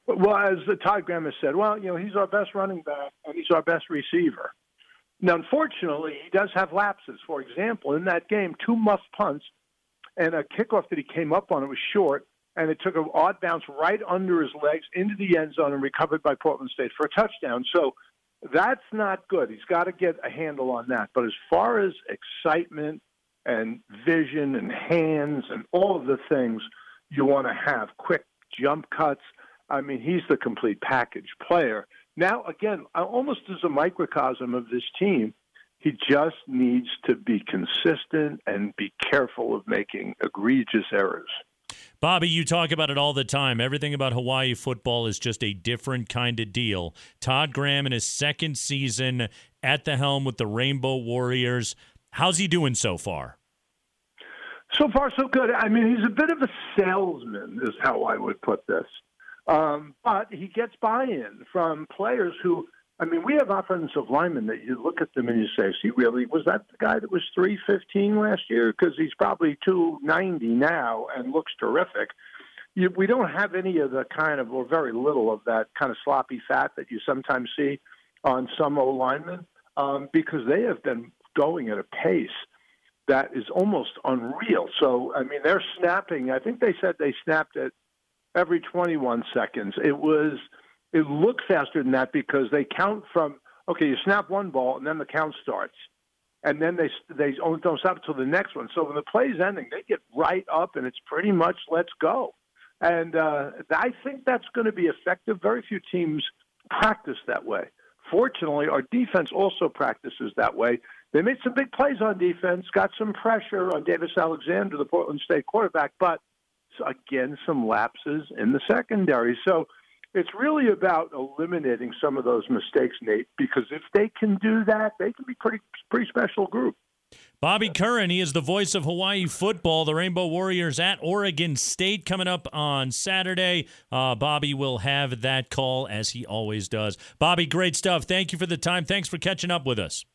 Well, as Todd Graham has said, well, you know, he's our best running back and he's our best receiver. Now, unfortunately, he does have lapses. For example, in that game, two muff punts and a kickoff that he came up on, it was short, and it took an odd bounce right under his legs into the end zone and recovered by Portland State for a touchdown. So that's not good. He's got to get a handle on that. But as far as excitement and vision and hands and all of the things you want to have, quick jump cuts, I mean, he's the complete package player. Now, again, almost as a microcosm of this team, he just needs to be consistent and be careful of making egregious errors. Bobby, you talk about it all the time. Everything about Hawaii football is just a different kind of deal. Todd Graham in his second season at the helm with the Rainbow Warriors. How's he doing so far? So far, so good. I mean, he's a bit of a salesman, is how I would put this. Um, but he gets buy-in from players who, I mean, we have offensive linemen that you look at them and you say, "See, really, was that the guy that was 315 last year? Because he's probably 290 now and looks terrific." You, we don't have any of the kind of, or very little of that kind of sloppy fat that you sometimes see on some O linemen um, because they have been going at a pace that is almost unreal. So, I mean, they're snapping. I think they said they snapped at every 21 seconds. It was it looked faster than that because they count from okay, you snap one ball and then the count starts, and then they they don't stop until the next one. So when the play's ending, they get right up and it's pretty much let's go. And uh, I think that's going to be effective. Very few teams practice that way. Fortunately, our defense also practices that way. They made some big plays on defense, got some pressure on Davis Alexander, the Portland State quarterback, but again some lapses in the secondary. So it's really about eliminating some of those mistakes, Nate, because if they can do that, they can be pretty pretty special group. Bobby Curran, he is the voice of Hawaii football. The Rainbow Warriors at Oregon State coming up on Saturday. Uh, Bobby will have that call as he always does. Bobby, great stuff. Thank you for the time. Thanks for catching up with us.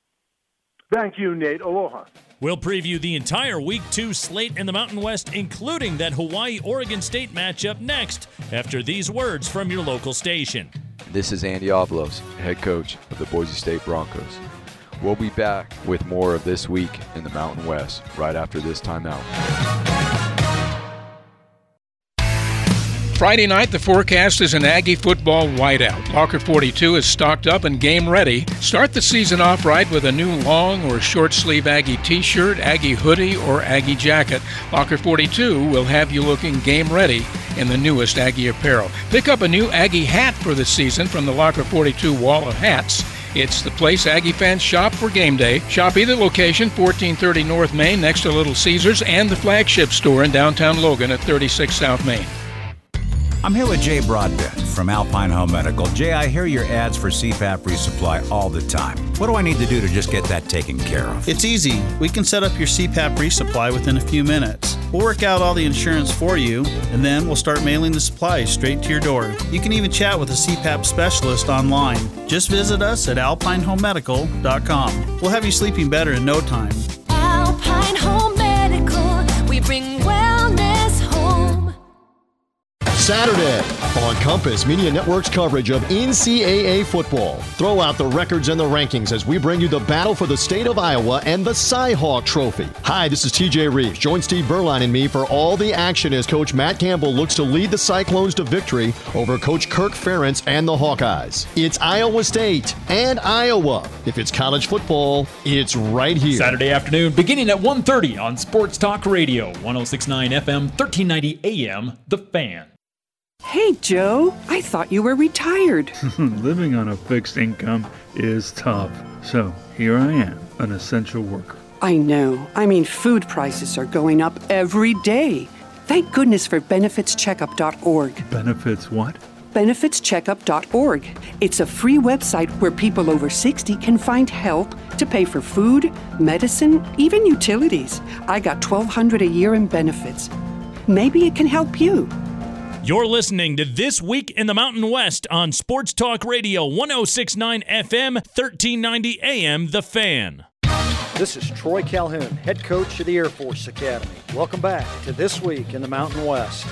Thank you, Nate. Aloha. We'll preview the entire Week 2 slate in the Mountain West, including that Hawaii Oregon State matchup next after these words from your local station. This is Andy Avalos, head coach of the Boise State Broncos. We'll be back with more of this week in the Mountain West right after this timeout. Friday night, the forecast is an Aggie football whiteout. Locker 42 is stocked up and game ready. Start the season off right with a new long or short sleeve Aggie t shirt, Aggie hoodie, or Aggie jacket. Locker 42 will have you looking game ready in the newest Aggie apparel. Pick up a new Aggie hat for the season from the Locker 42 wall of hats. It's the place Aggie fans shop for game day. Shop either location, 1430 North Main next to Little Caesars, and the flagship store in downtown Logan at 36 South Main. I'm here with Jay Broadbent from Alpine Home Medical. Jay, I hear your ads for CPAP resupply all the time. What do I need to do to just get that taken care of? It's easy. We can set up your CPAP resupply within a few minutes. We'll work out all the insurance for you, and then we'll start mailing the supplies straight to your door. You can even chat with a CPAP specialist online. Just visit us at alpinehomemedical.com. We'll have you sleeping better in no time. Alpine Home Medical, we bring wellness home. Saturday on Compass Media Network's coverage of NCAA football. Throw out the records and the rankings as we bring you the battle for the state of Iowa and the Cyhawk Trophy. Hi, this is TJ Reeves. Join Steve Berline and me for all the action as Coach Matt Campbell looks to lead the Cyclones to victory over Coach Kirk Ferentz and the Hawkeyes. It's Iowa State and Iowa. If it's college football, it's right here. Saturday afternoon, beginning at 1.30 on Sports Talk Radio, 1069 FM, 1390 AM, The Fan. Hey, Joe, I thought you were retired. [laughs] Living on a fixed income is tough. So here I am, an essential worker. I know. I mean, food prices are going up every day. Thank goodness for benefitscheckup.org. Benefits what? Benefitscheckup.org. It's a free website where people over 60 can find help to pay for food, medicine, even utilities. I got 1200 a year in benefits. Maybe it can help you. You're listening to This Week in the Mountain West on Sports Talk Radio 1069 FM, 1390 AM, The Fan. This is Troy Calhoun, head coach of the Air Force Academy. Welcome back to This Week in the Mountain West.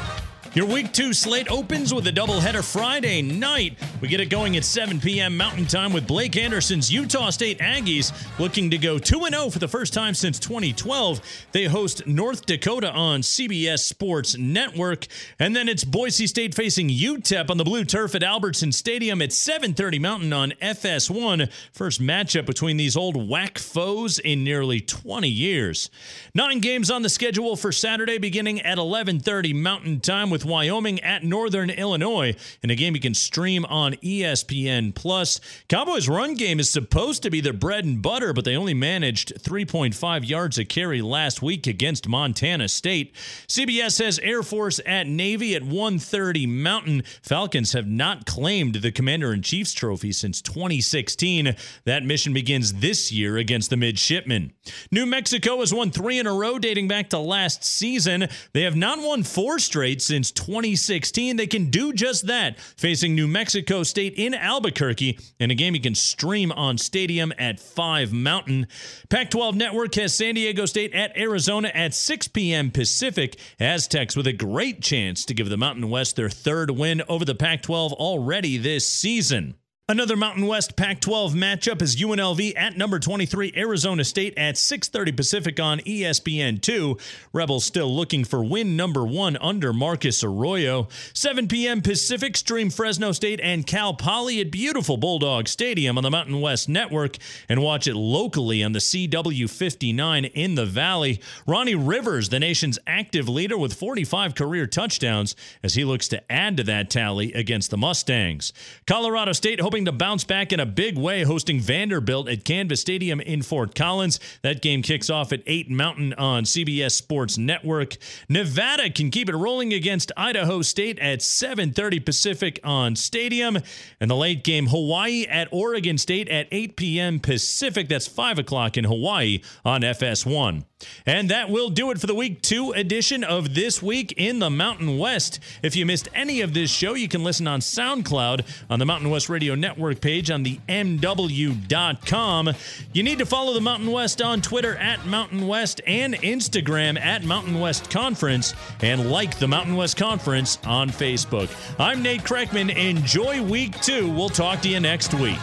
Your week two slate opens with a doubleheader Friday night. We get it going at 7 p.m. Mountain Time with Blake Anderson's Utah State Aggies looking to go 2 0 for the first time since 2012. They host North Dakota on CBS Sports Network. And then it's Boise State facing UTEP on the blue turf at Albertson Stadium at 7:30 Mountain on FS1. First matchup between these old WAC foes in nearly 20 years. Nine games on the schedule for Saturday beginning at 11:30 Mountain Time with Wyoming at Northern Illinois in a game you can stream on ESPN Plus. Cowboys' run game is supposed to be their bread and butter, but they only managed 3.5 yards a carry last week against Montana State. CBS has Air Force at Navy at 1:30 Mountain. Falcons have not claimed the Commander in Chief's trophy since 2016. That mission begins this year against the Midshipmen. New Mexico has won three in a row dating back to last season. They have not won four straight since 2016. They can do just that, facing New Mexico State in Albuquerque in a game you can stream on Stadium at 5 Mountain. Pac 12 Network has San Diego State at Arizona at 6 p.m. Pacific. Aztecs with a great chance to give the Mountain West their third win over the Pac 12 already this season. Another Mountain West Pac-12 matchup is UNLV at number 23 Arizona State at 6:30 Pacific on E ESPN2. Rebels still looking for win number 1 under Marcus Arroyo. 7 p.m. Pacific stream Fresno State and Cal Poly at beautiful Bulldog Stadium on the Mountain West Network and watch it locally on the CW59 in the Valley. Ronnie Rivers, the nation's active leader with 45 career touchdowns as he looks to add to that tally against the Mustangs. Colorado State hoping to bounce back in a big way, hosting Vanderbilt at Canvas Stadium in Fort Collins. That game kicks off at 8 Mountain on CBS Sports Network. Nevada can keep it rolling against Idaho State at 7:30 Pacific on Stadium, and the late game Hawaii at Oregon State at 8 p.m. Pacific. That's 5 o'clock in Hawaii on FS1. And that will do it for the week two edition of This Week in the Mountain West. If you missed any of this show, you can listen on SoundCloud on the Mountain West Radio Network page on the MW.com. You need to follow the Mountain West on Twitter at Mountain West and Instagram at Mountain West Conference and like the Mountain West Conference on Facebook. I'm Nate Kreckman. Enjoy week two. We'll talk to you next week.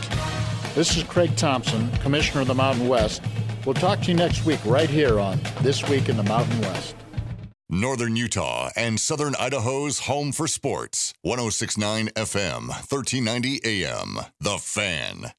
This is Craig Thompson, Commissioner of the Mountain West. We'll talk to you next week right here on This Week in the Mountain West. Northern Utah and Southern Idaho's home for sports. 1069 FM, 1390 AM. The Fan.